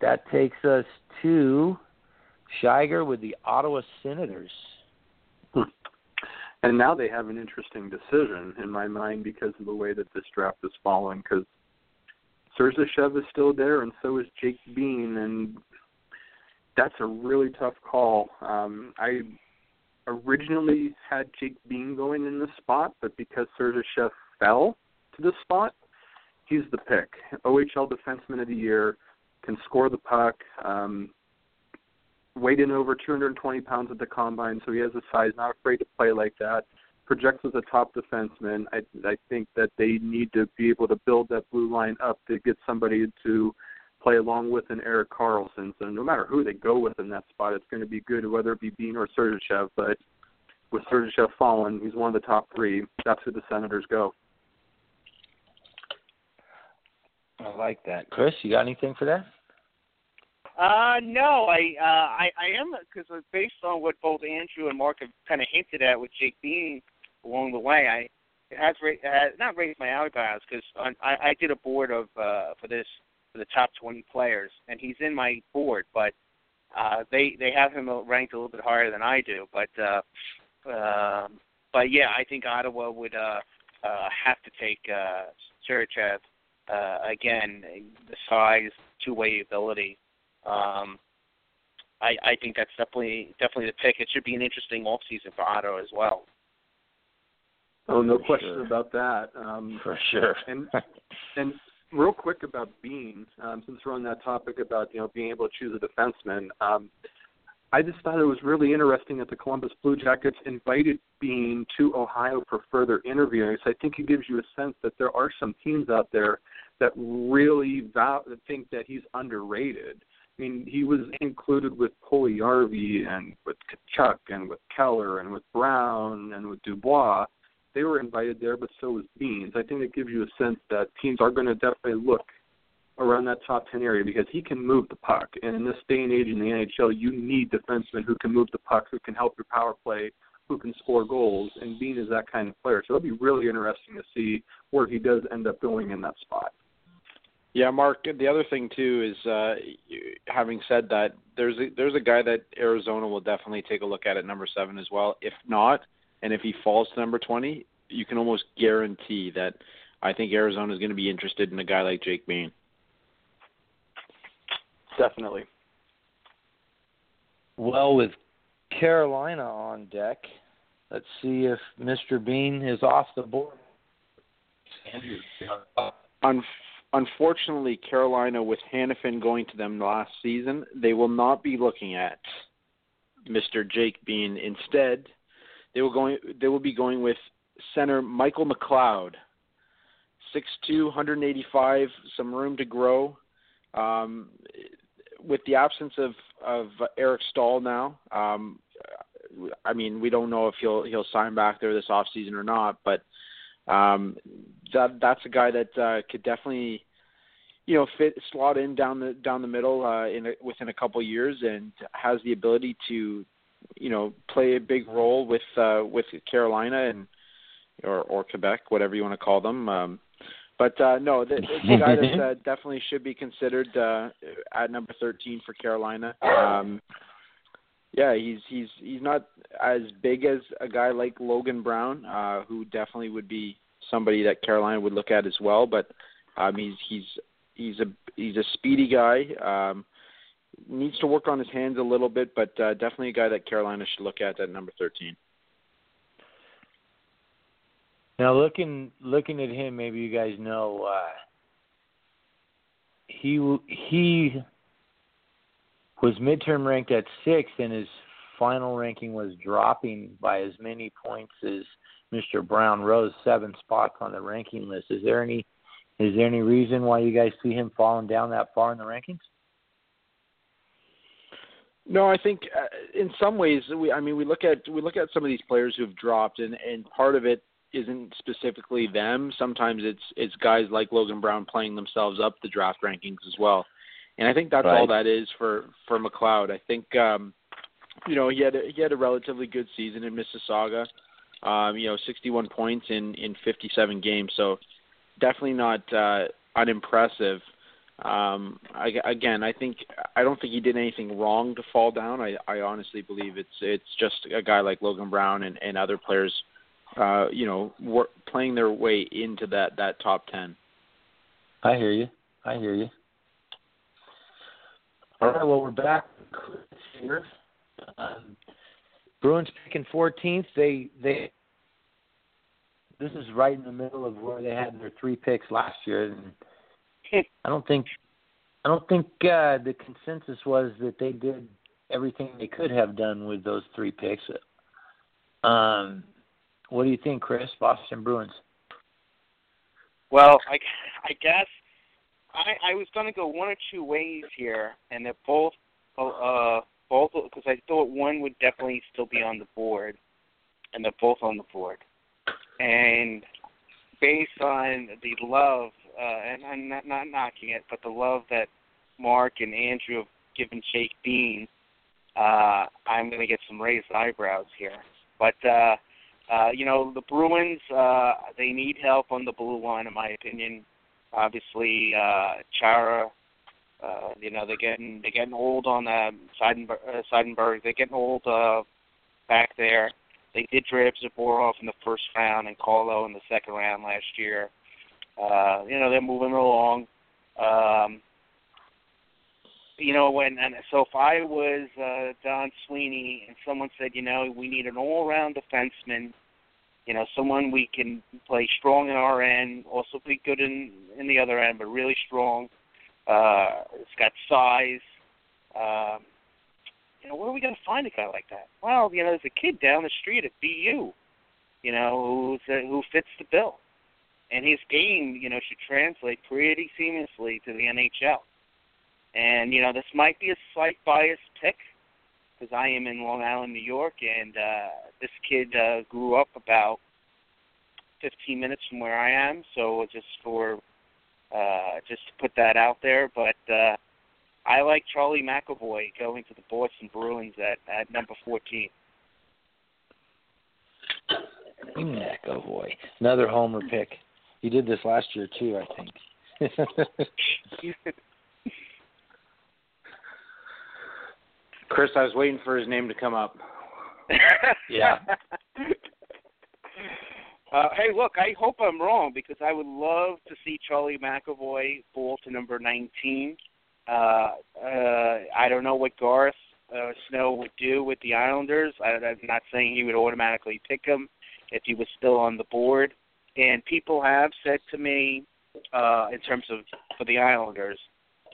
S5: That takes us to Scheig with the Ottawa Senators.
S1: And now they have an interesting decision in my mind because of the way that this draft is falling. Because Sergachev is still there, and so is Jake Bean, and that's a really tough call. Um, I originally had Jake Bean going in this spot, but because Sergachev fell to this spot, he's the pick. OHL Defenseman of the Year, can score the puck. Um, weighed in over 220 pounds at the combine, so he has the size, not afraid to play like that. Projects as a top defenseman. I, I think that they need to be able to build that blue line up to get somebody to play along with an Erik Karlsson. So no matter who they go with in that spot, it's going to be good, whether it be Bean or Sergachev. But with Sergachev fallen, he's one of the top three. That's who the Senators go.
S5: I like that. Chris, you got anything for that?
S2: Uh, no, I uh, I, I am because based on what both Andrew and Mark have kind of hinted at with Jake Bean along the way, I it has, ra- it not raised my eyebrows because I, I did a board of uh, for this for the top 20 players, and he's in my board, but uh, they they have him ranked a little bit higher than I do, but uh, uh, but yeah, I think Ottawa would uh, uh, have to take uh, Sergachev uh, again, the size, two-way ability um, I, I think that's definitely definitely the pick. It should be an interesting off season for Otto as well.
S1: Oh, no
S5: For
S1: question
S5: sure.
S1: about that. Um,
S5: For sure.
S1: and and real quick about Bean, um, since we're on that topic about you know being able to choose a defenseman, um, I just thought it was really interesting that the Columbus Blue Jackets invited Bean to Ohio for further interviewing. So I think it gives you a sense that there are some teams out there that really vow, think that he's underrated. I mean, he was included with Puljujärvi and with Tkachuk and with Keller and with Brown and with Dubois. They were invited there, but so was Beans. I think it gives you a sense that teams are going to definitely look around that top 10 area because he can move the puck. And in this day and age in the NHL, you need defensemen who can move the puck, who can help your power play, who can score goals. And Bean is that kind of player. So it'll be really interesting to see where he does end up going in that spot.
S3: Yeah, Mark. The other thing too is, uh, having said that, there's a, there's a guy that Arizona will definitely take a look at at number seven as well. If not, and if he falls to number twenty, you can almost guarantee that I think Arizona is going to be interested in a guy like Jake Bean.
S1: Definitely.
S5: Well, with Carolina on deck, let's see if Mr. Bean is off the board. Andrew.
S3: Unf- unfortunately, Carolina, with Hanifin going to them last season, they will not be looking at Mr. Jake Bean. Instead, they will going they will be going with center Michael McLeod, 6'2", 185, some room to grow. Um, with the absence of of Eric Staal now, um, I mean, we don't know if he'll he'll sign back there this off season or not, but um, that that's a guy that uh, could definitely you know fit slot in down the down the middle uh, in a, within a couple years and has the ability to you know play a big role with uh, with Carolina and or or Quebec whatever you want to call them um, but uh, no the, a guy that uh, definitely should be considered uh, at number 13 for Carolina um, yeah, he's he's he's not as big as a guy like Logan Brown, uh, who definitely would be somebody that Carolina would look at as well. But um, he's he's he's a he's a speedy guy. Um, needs to work on his hands a little bit, but uh, definitely a guy that Carolina should look at at number thirteen.
S5: Now looking looking at him, maybe you guys know uh, he he was midterm ranked at sixth, and his final ranking was dropping by as many points as Mr. Brown rose seven spots on the ranking list. Is there any is there any reason why you guys see him falling down that far in the rankings?
S3: No, I think uh, in some ways we I mean we look at we look at some of these players who've dropped and and part of it isn't specifically them. Sometimes it's it's guys like Logan Brown playing themselves up the draft rankings as well. and I think that's
S5: Right.
S3: all that is for for McLeod. I think um, you know he had a, he had a relatively good season in Mississauga. Um, you know, 61 points in in 57 games, so definitely not uh, unimpressive. Um, I, again, I think I don't think he did anything wrong to fall down. I, I honestly believe it's it's just a guy like Logan Brown and, and other players, uh, you know, wor- playing their way into that that top ten.
S5: I hear you. I hear you. All right, well, we're back here. Um, Bruins picking 14th. They they. This is right in the middle of where they had their three picks last year, and I don't think I don't think uh, the consensus was that they did everything they could have done with those three picks. Um, what do you think, Chris? Boston Bruins.
S2: Well, I, I guess I, I was going to go one or two ways here, and they're both, uh, both because I thought one would definitely still be on the board, and they're both on the board. And based on the love, uh, and I'm not not knocking it, but the love that Mark and Andrew have given Jake Bean, uh, I'm going to get some raised eyebrows here. But uh, uh, you know, the Bruins, uh, they need help on the blue line, in my opinion. Obviously, uh, Chara, uh, you know, they're getting they're getting old on uh, Seidenberg. Uh, Seidenberg. They're getting old uh, back there. They did draft Zboril in the first round and Carlo in the second round last year. Uh, you know, they're moving along. Um, you know, when and so if I was uh, Don Sweeney and someone said, you know, we need an all-around defenseman, you know, someone we can play strong in our end, also be good in in the other end, but really strong. Uh, it's got size. Um, you know, where are we going to find a guy like that? Well, you know, there's a kid down the street at BU, you know, who's uh, who fits the bill, and his game, you know, should translate pretty seamlessly to the NHL. And you know, this might be a slight biased pick because I am in Long Island, New York, and uh, this kid uh, grew up about 15 minutes from where I am. So just for uh, just to put that out there, but uh, I like Charlie McAvoy going to the Boston Bruins at at number 14.
S5: McAvoy, another homer pick. He did this last year too, I think.
S3: Chris, I was waiting for his name to come up.
S5: Yeah.
S2: Uh, hey, look, I hope I'm wrong because I would love to see Charlie McAvoy fall to number 19. Uh, uh, I don't know what Garth uh, Snow would do with the Islanders. I, I'm not saying he would automatically pick him if he was still on the board. And people have said to me, uh, in terms of for the Islanders,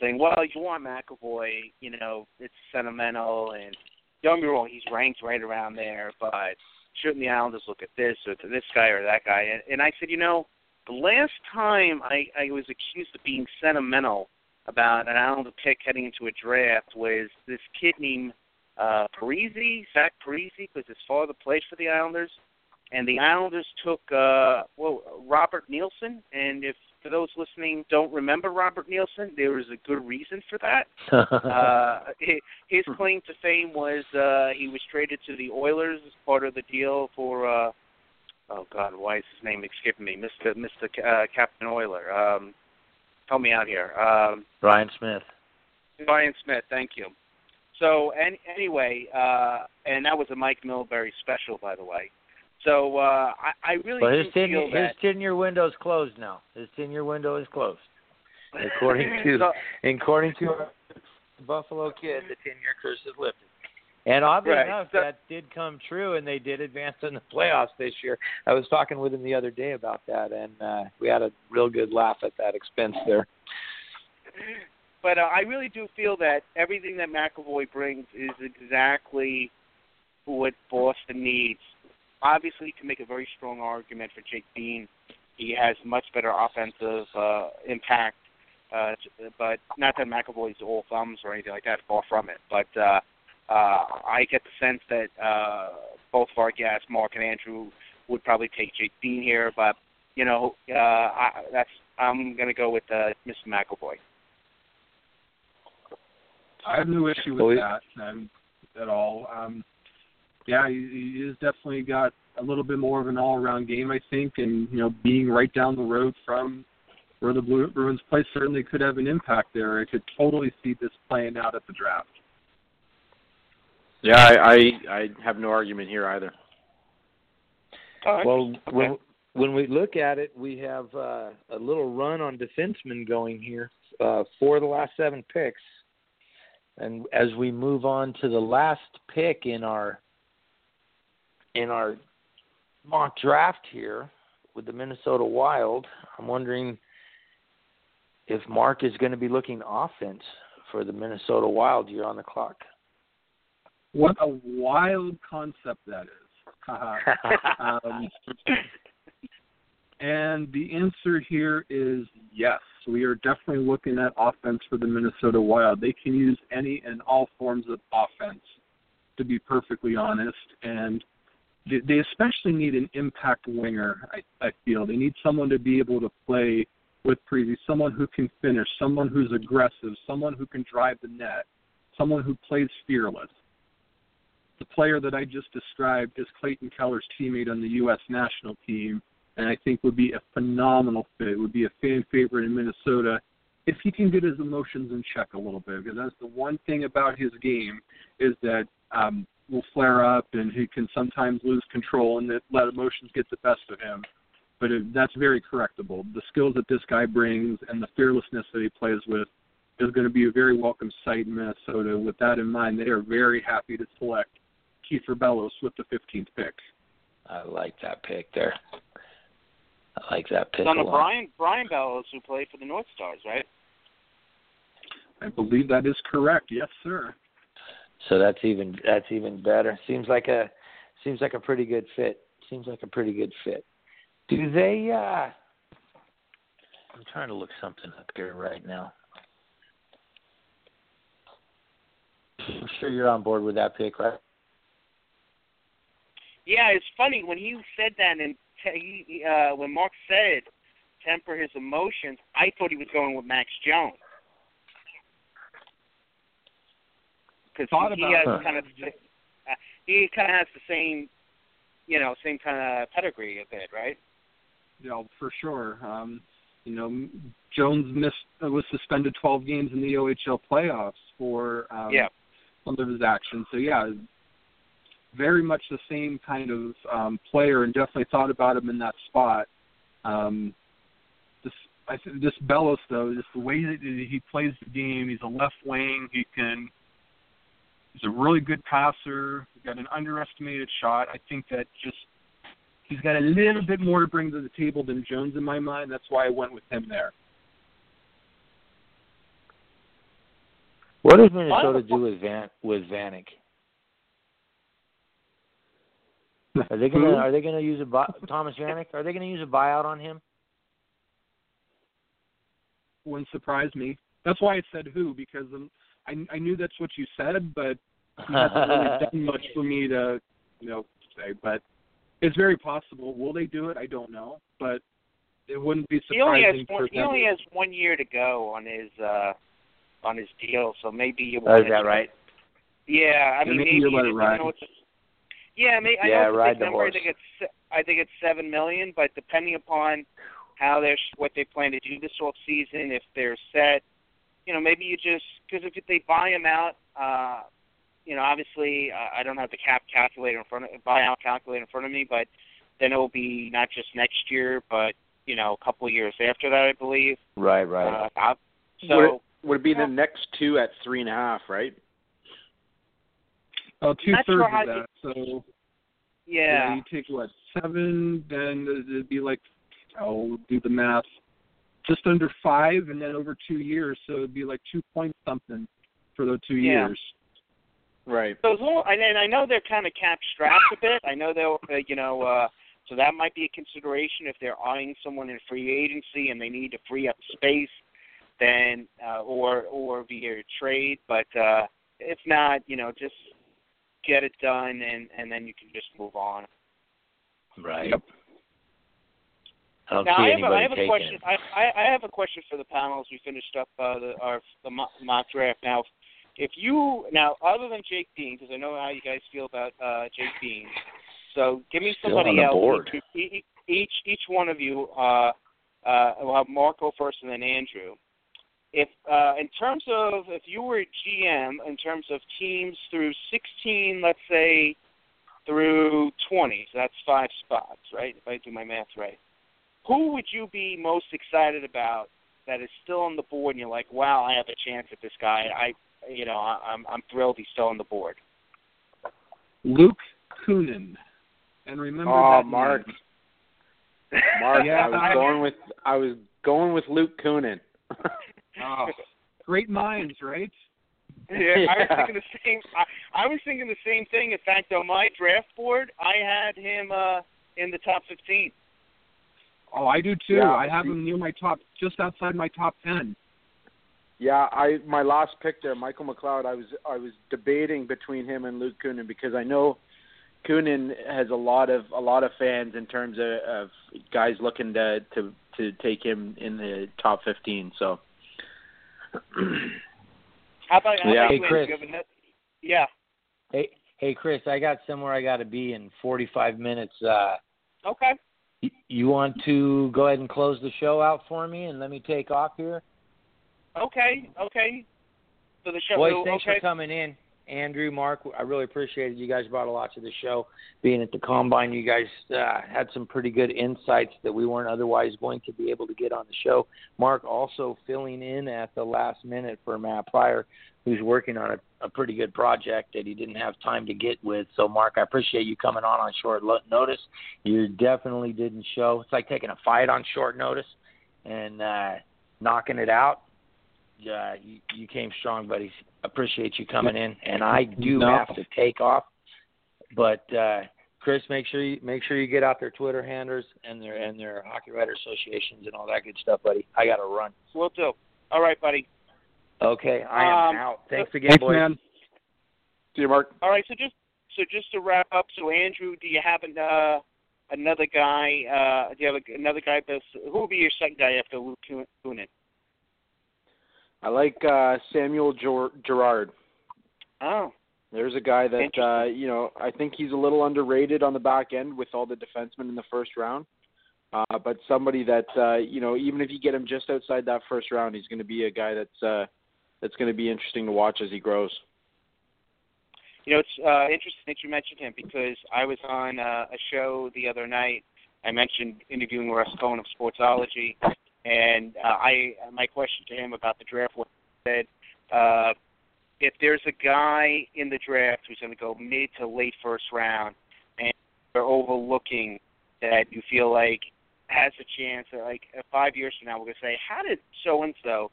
S2: saying, "Well, you want McAvoy, you know, it's sentimental, and don't get me wrong, he's ranked right around there, but shouldn't the Islanders look at this or to this guy or that guy?" And, and I said, you know, the last time I, I was accused of being sentimental about an Islander pick heading into a draft was this kid named uh, Parise, Zach Parise, because his father played for the Islanders, and the Islanders took uh, well Robert Nilsson, and if for those listening don't remember Robert Nilsson, there was a good reason for that. uh, his claim to fame was uh, he was traded to the Oilers as part of the deal for. Uh, oh God, why is his name escaping me? Mister Mister uh, Captain Oiler. Um, help me out here. Um,
S5: Ryan Smyth.
S2: Ryan Smyth, thank you. So, and, anyway, uh, and that was a Mike Milbury special, by the way. So uh, I, I really
S5: But
S2: do
S5: his tenure,
S2: feel
S5: his
S2: that.
S5: tenure window is closed now. His tenure window is closed. According to
S2: So-
S5: according to Buffalo kid, the tenure curse is lifted. And oddly
S2: Right.
S5: enough,
S2: So-
S5: that did come true, and they did advance in the playoffs this year. I was talking with him the other day about that, and uh, we had a real good laugh at that expense there.
S2: but uh, I really do feel that everything that McAvoy brings is exactly what Boston needs. Obviously, you can make a very strong argument for Jake Bean. He has much better offensive uh, impact, uh, but not that McAvoy's all thumbs or anything like that. Far from it. But uh, uh, I get the sense that uh, both of our guests, Mark and Andrew, would probably take Jake Bean here. But you know, uh, I, that's I'm going to go with uh, Mr. McAvoy.
S1: I have no issue with that um, at all. Um, yeah, he, he has definitely got a little bit more of an all-around game, I think, and you know, being right down the road from where the Blue Bruins play certainly could have an impact there. I could totally see this playing out at the draft.
S3: Yeah, I, I I have no argument here either.
S2: All right.
S5: Well,
S2: Okay.
S5: when when we look at it, we have uh, a little run on defensemen going here uh, for the last seven picks, and as we move on to the last pick in our in our mock draft here with the Minnesota Wild, I'm wondering if Mark is going to be looking offense for the Minnesota Wild. You're on the clock.
S1: What a wild concept that is. Um, and the answer here is yes. We are definitely looking at offense for the Minnesota Wild. They can use any and all forms of offense, to be perfectly honest. And they, especially need an impact winger, I, I feel. They need someone to be able to play with preview, someone who can finish, someone who's aggressive, someone who can drive the net, someone who plays fearless the player that I just described is Clayton Keller's teammate on the U.S. national team, and I think would be a phenomenal fit. Would be a fan favorite in Minnesota if he can get his emotions in check a little bit. Because that's the one thing about his game is that um, will flare up and he can sometimes lose control and that let emotions get the best of him. But it, that's very correctable. The skills that this guy brings and the fearlessness that he plays with is going to be a very welcome sight in Minnesota. With that in mind, they are very happy to select Kieffer Bellows with the 15th pick.
S5: I like that pick there. I like that pick
S2: Son
S5: a
S2: of
S5: lot.
S2: Brian Brian Bellows, who played for the North Stars, right?
S1: I believe that is correct. Yes, sir.
S5: So that's even that's even better. Seems like a seems like a pretty good fit. Seems like a pretty good fit. Do they uh I'm trying to look something up here right now. I'm sure you're on board with that pick, right?
S2: Yeah, it's funny when he said that, and te- uh, when Mark said temper his emotions, I thought he was going with Max Jones because he, he has
S5: that.
S2: kind of uh, he kind of has the same, you know, same kind of pedigree a bit, right?
S1: Know, for sure. Um, you know, Jones missed uh, was suspended 12 games in the OHL playoffs for um,
S2: Yeah.
S1: some of his actions. So yeah, very much the same kind of um, player, and definitely thought about him in that spot. Um, this, I think this Bellows though, just the way that he plays the game, he's a left wing. He can. He's a really good passer. He's got an underestimated shot. I think that just he's got a little bit more to bring to the table than Jones in my mind. That's why I went with him there.
S5: What does Minnesota do with Van with Vanek? Are they gonna are they gonna use a buy, Thomas Vanek? Are they gonna use a buyout on him?
S1: Wouldn't surprise me. That's why I said who because I I knew that's what you said, but he hasn't really done much for me to you know say. But it's very possible. Will they do it? I don't know, but it wouldn't be
S2: He only has
S1: surprising
S2: one,
S1: for
S2: he only has one year to go on his uh on his deal, so maybe you
S5: Oh,
S2: want
S5: is that right?
S2: Yeah, I mean
S1: maybe
S2: maybe
S1: you let
S2: I
S1: it
S2: don't
S1: ride.
S2: know what the, yeah, may, I
S5: Yeah,
S2: know it's a
S5: ride the
S2: number.
S5: horse.
S2: I think it's se- I think it's seven million, but depending upon how they're what they plan to do this off season, if they're set, you know, maybe you just because if they buy him out, uh, you know, obviously uh, I don't have the cap calculator in front of buyout calculator in front of me, but then it will be not just next year, but you know, a couple of years after that, I believe.
S5: Right, right.
S2: Uh, I'll-
S3: would,
S2: so
S3: it, would it be the next two at three and a half, right?
S1: Oh, two
S2: Not
S1: thirds
S2: sure
S1: of
S2: how
S1: that. So
S2: yeah,
S1: you take what seven, then it'd be like I'll do the math, just under five, and then over two years, so it'd be like two point something for those two
S2: Yeah.
S1: years.
S3: Right.
S2: So as long, and and I know they're kind of cap strapped a bit. I know they'll, uh, you know, uh, so that might be a consideration if they're eyeing someone in free agency and they need to free up space, then uh, or or via trade. But uh, if not, you know, just get it done and and then you can just move on.
S5: Right.
S1: Yep.
S5: I
S2: Now I have, a, have a question. I, I I have a question for the panel as we finished up uh, the, our the mock draft. Now, if you now other than Jake Bean, because I know how you guys feel about uh, Jake Bean. So give me somebody else.
S5: board.
S2: Each, each each one of you. Uh, uh, we'll have Marco first, and then Andrew. If uh, in terms of if you were GM in terms of teams through 16, let's say through 20, so that's five spots, right? If I do my math right, who would you be most excited about that is still on the board, and you're like, wow, I have a chance at this guy. I, you know, I, I'm I'm thrilled he's still on the board.
S1: Luke Kunin, And remember
S3: Oh,
S1: that
S3: Mark.
S1: name.
S3: Mark,
S1: Yeah,
S3: I was
S1: I-
S3: going with I was going with Luke Kunin.
S1: Oh, great minds, right?
S2: Yeah, I was thinking the same. I, I was thinking the same thing. In fact, on my draft board, I had him uh, in the top 15.
S1: Oh, I do too.
S3: Yeah,
S1: I have
S3: see-
S1: him near my top, just outside my top ten.
S3: Yeah, I my last pick there, Michael McLeod. I was I was debating between him and Luke Kunin because I know Kunin has a lot of a lot of fans in terms of, of guys looking to to to take him in the top fifteen. So
S2: How about, how
S3: Yeah.
S2: about
S5: Hey,
S2: you,
S5: Chris.
S2: Andrew? You have a net- Yeah.
S5: Hey, hey, Chris, I got somewhere I got to be in 45 minutes. Uh,
S2: Okay.
S5: You want to go ahead and close the show out for me and let me take off here?
S2: Okay. Okay. So the show.
S5: Boys,
S2: okay.
S5: thanks for coming in. Andrew, Mark, I really appreciate it. You guys brought a lot to the show. Being at the combine, you guys uh, had some pretty good insights that we weren't otherwise going to be able to get on the show. Mark also filling in at the last minute for Matt Pryor, who's working on a, a pretty good project that he didn't have time to get with. So, Mark, I appreciate you coming on on short lo- notice. You definitely didn't show. It's like taking a fight on short notice and uh, knocking it out. Yeah, you, you came strong, buddy. Appreciate you coming in, and I do
S1: No.
S5: have to take off. But uh, Chris, make sure you make sure you get out their Twitter handlers and their and their hockey writer associations and all that good stuff, buddy. I got to run.
S2: We'll do. All right, buddy.
S5: Okay, I am
S2: Um,
S5: out. Thanks again,
S1: Thanks,
S5: boys.
S1: man.
S3: see you, Mark.
S2: All right. So just so just to wrap up. So Andrew, do you have an, uh, another guy? Uh, do you have a, another guy? That's, who will be your second guy after Luke Kunin?
S3: I like uh, Samuel Ger- Girard.
S2: Oh.
S3: There's a guy that uh, you know I think he's a little underrated on the back end with all the defensemen in the first round. Uh, but somebody that uh, you know even if you get him just outside that first round, he's going to be a guy that's uh, that's going to be interesting to watch as he grows.
S2: You know, it's uh, interesting that you mentioned him because I was on uh, a show the other night. I mentioned interviewing Russ Cohen of Sportsology, and uh, I my question to him about the draft was said, uh, if there's a guy in the draft who's going to go mid to late first round, and they're overlooking that you feel like has a chance, uh, like uh, five years from now, we're going to say, how did so and so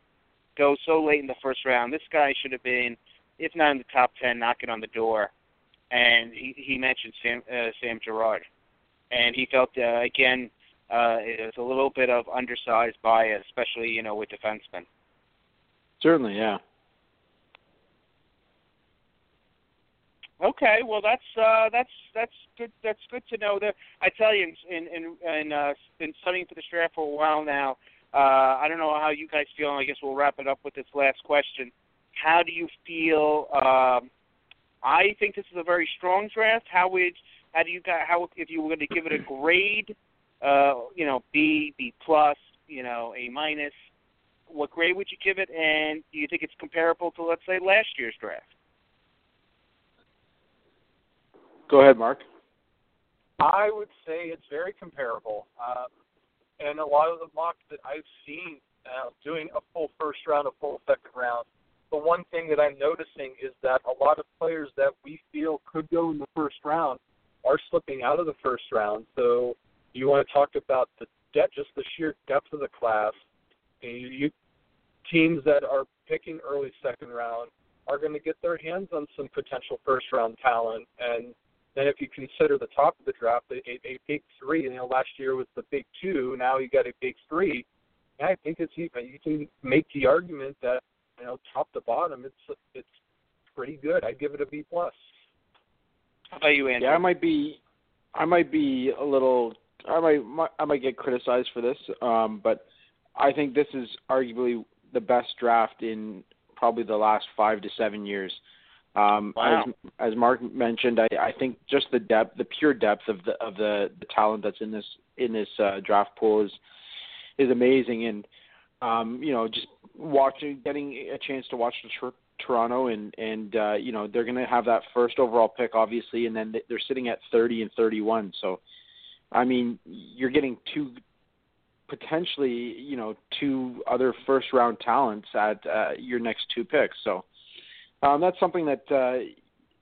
S2: go so late in the first round? This guy should have been if not in the top ten, knocking on the door. And he, he mentioned Sam uh, Sam Girard, and he felt uh, again uh, it was a little bit of undersized bias, especially you know with defensemen.
S3: Certainly, yeah.
S2: Okay, well that's uh, that's that's good. That's good to know. That I tell you, in in in uh, been studying for this draft for a while now. Uh, I don't know how you guys feel. I guess we'll wrap it up with this last question. How do you feel? Um, I think this is a very strong draft. How would how do you guys how if you were going to give it a grade? Uh, you know, B, B plus, you know, A minus. What grade would you give it? And do you think it's comparable to let's say last year's draft?
S3: Go ahead, Mark.
S6: I would say it's very comparable. Uh, and a lot of the mocks that I've seen uh, doing a full first round, a full second round, the one thing that I'm noticing is that a lot of players that we feel could go in the first round are slipping out of the first round. So you want to talk about the depth, just the sheer depth of the class. You, you teams that are picking early second round are going to get their hands on some potential first round talent and then if you consider the top of the draft, a, a big three, you know, last year was the big two, now you got a big three. I think it's even you can make the argument that you know top to bottom, it's it's pretty good. I'd give it a B plus.
S2: How about you, Andrew?
S3: Yeah, I might be, I might be a little, I might, I might get criticized for this, um, but I think this is arguably the best draft in probably the last five to seven years. Um,
S2: Wow.
S3: As as Mark mentioned, I, I think just the depth, the pure depth of the of the, the talent that's in this in this uh, draft pool is is amazing, and um, you know just watching, getting a chance to watch the Tor- Toronto, and and uh, you know they're going to have that first overall pick, obviously, and then they're sitting at 30 and 31. So, I mean, you're getting two potentially, you know, two other first round talents at uh, your next two picks. So, um, that's something that uh,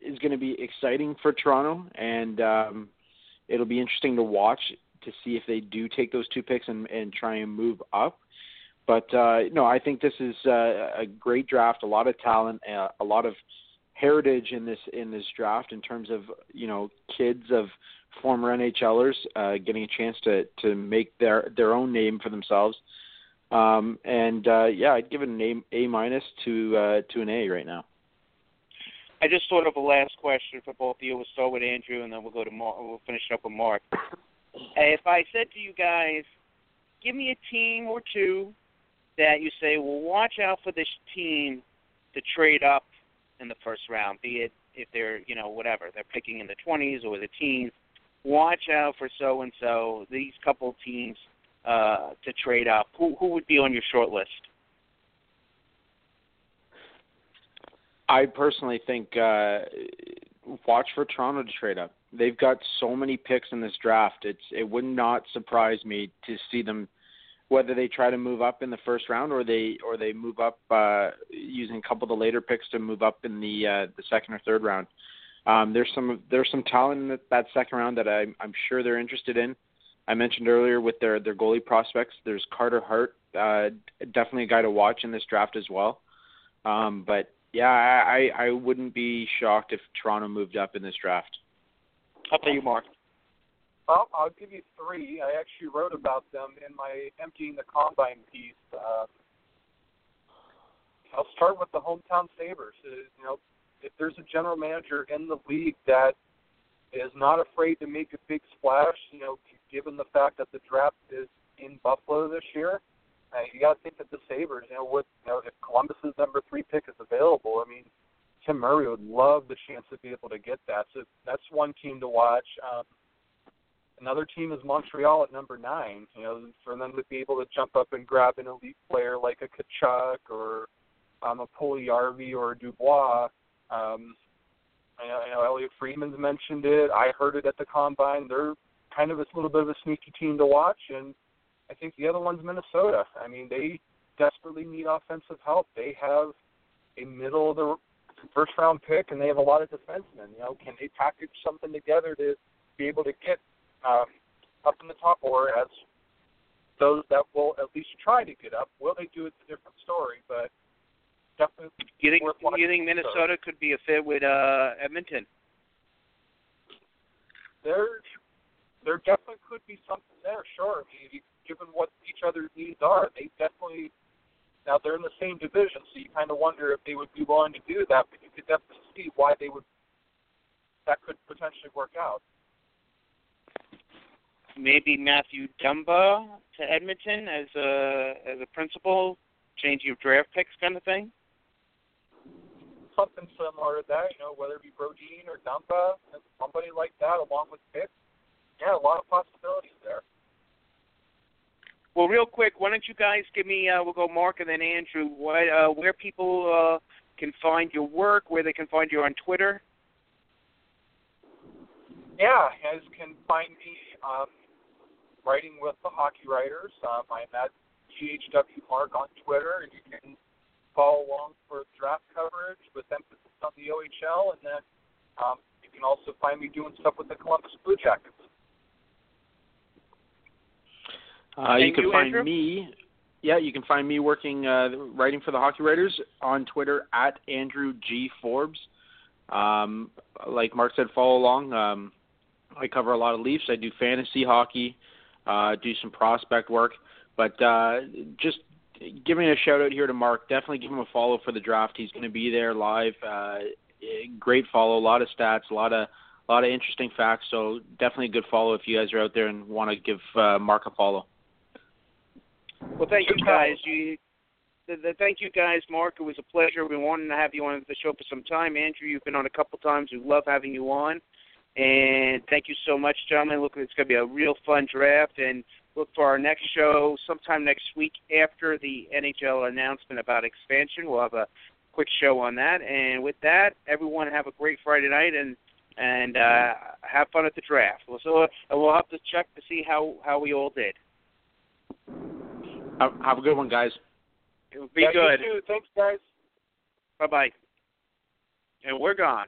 S3: is going to be exciting for Toronto, and um, it'll be interesting to watch to see if they do take those two picks and, and try and move up. But uh, no, I think this is uh, a great draft. A lot of talent, uh, a lot of heritage in this in this draft in terms of you know kids of former NHLers uh, getting a chance to to make their their own name for themselves. Um, and uh, yeah, I'd give it an A A minus to uh, to an A right now.
S2: I just thought of a last question for both of you. We'll start with Andrew, and then we'll go to Mark. We'll finish up with Mark. If I said to you guys, give me a team or two that you say, well, watch out for this team to trade up in the first round, be it if they're, you know, whatever, they're picking in the 20s or the teens. Watch out for so and so, these couple teams uh, to trade up. Who who would be on your short list?
S3: I personally think uh, watch for Toronto to trade up. They've got so many picks in this draft. It's it would not surprise me to see them whether they try to move up in the first round or they or they move up uh, using a couple of the later picks to move up in the uh, the second or third round. Um, there's some there's some talent in that, that second round that I'm I'm sure they're interested in. I mentioned earlier with their their goalie prospects. There's Carter Hart, uh, definitely a guy to watch in this draft as well. Um, but yeah, I I wouldn't be shocked if Toronto moved up in this draft.
S2: Up to you, Mark.
S1: Well, I'll give you three. I actually wrote about them in my emptying the combine piece. Uh, I'll start with the hometown Sabres. Uh, you know, if there's a general manager in the league that is not afraid to make a big splash, you know, given the fact that the draft is in Buffalo this year, uh, you got to think that the Sabres, you know, with you know, if Columbus's number three pick is available, I mean, Tim Murray would love the chance to be able to get that. So that's one team to watch. Um, another team is Montreal at number nine. You know, for them to be able to jump up and grab an elite player like a Tkachuk or um, a Puljujärvi or a Dubois. Um, I know, I know Elliotte Friedman's mentioned it. I heard it at the combine. They're kind of a little bit of a sneaky team to watch, and I think the other one's Minnesota. I mean, they desperately need offensive help. They have a middle of the first round pick, and they have a lot of defensemen. You know, can they package something together to be able to get um, up in the top order as those that will at least try to get up? Will they do it? It's a different story, but definitely.
S2: You think you think Minnesota could be a fit with uh, Edmonton?
S1: There, there definitely could be something there. Sure, I mean, given what each other's needs are, they definitely. Now they're in the same division, so you kind of wonder if they would be willing to do that. But you could definitely see why they would. That could potentially work out.
S2: Maybe Mathew Dumba to Edmonton as a as a principal, changing of draft picks kind of thing.
S1: Something similar to that, you know, whether it be Brodin or Dumba, somebody like that, along with picks. Yeah, a lot of possibilities there.
S2: Well, real quick, why don't you guys give me? Uh, we'll go Mark and then Andrew. What, uh, where people uh, can find your work, where they can find you on Twitter.
S1: Yeah, you guys can find me um, writing with the Hockey Writers. Um, I'm at GHW Mark on Twitter, and you can follow along for draft coverage with emphasis on the OHL, and then um, you can also find me doing stuff with the Columbus Blue Jackets.
S3: Uh, you can
S2: you,
S3: find
S2: Andrew?
S3: me. Yeah, you can find me working uh, writing for the Hockey Writers on Twitter at Andrew G Forbes. Um, like Mark said, follow along. Um, I cover a lot of Leafs. I do fantasy hockey, uh, do some prospect work, but uh, just giving a shout out here to Mark. Definitely give him a follow for the draft. He's going to be there live. Uh, great follow, a lot of stats, a lot of a lot of interesting facts. So definitely a good follow if you guys are out there and want to give uh, Mark a follow.
S2: Well, thank you guys. You th- th- thank you guys, Mark. It was a pleasure. Been wanting to have you on the show for some time. Andrew, you've been on a couple times. We love having you on. And thank you so much, gentlemen. Look, it's going to be a real fun draft. And look for our next show sometime next week after the NHL announcement about expansion. We'll have a quick show on that. And with that, everyone have a great Friday night and and uh, have fun at the draft. We'll so uh, we'll have to check to see how how we all did.
S3: Have, have a good one, guys.
S2: It would be
S6: Yeah, you
S2: good.
S6: too. Thanks, guys.
S2: Bye bye. And we're gone.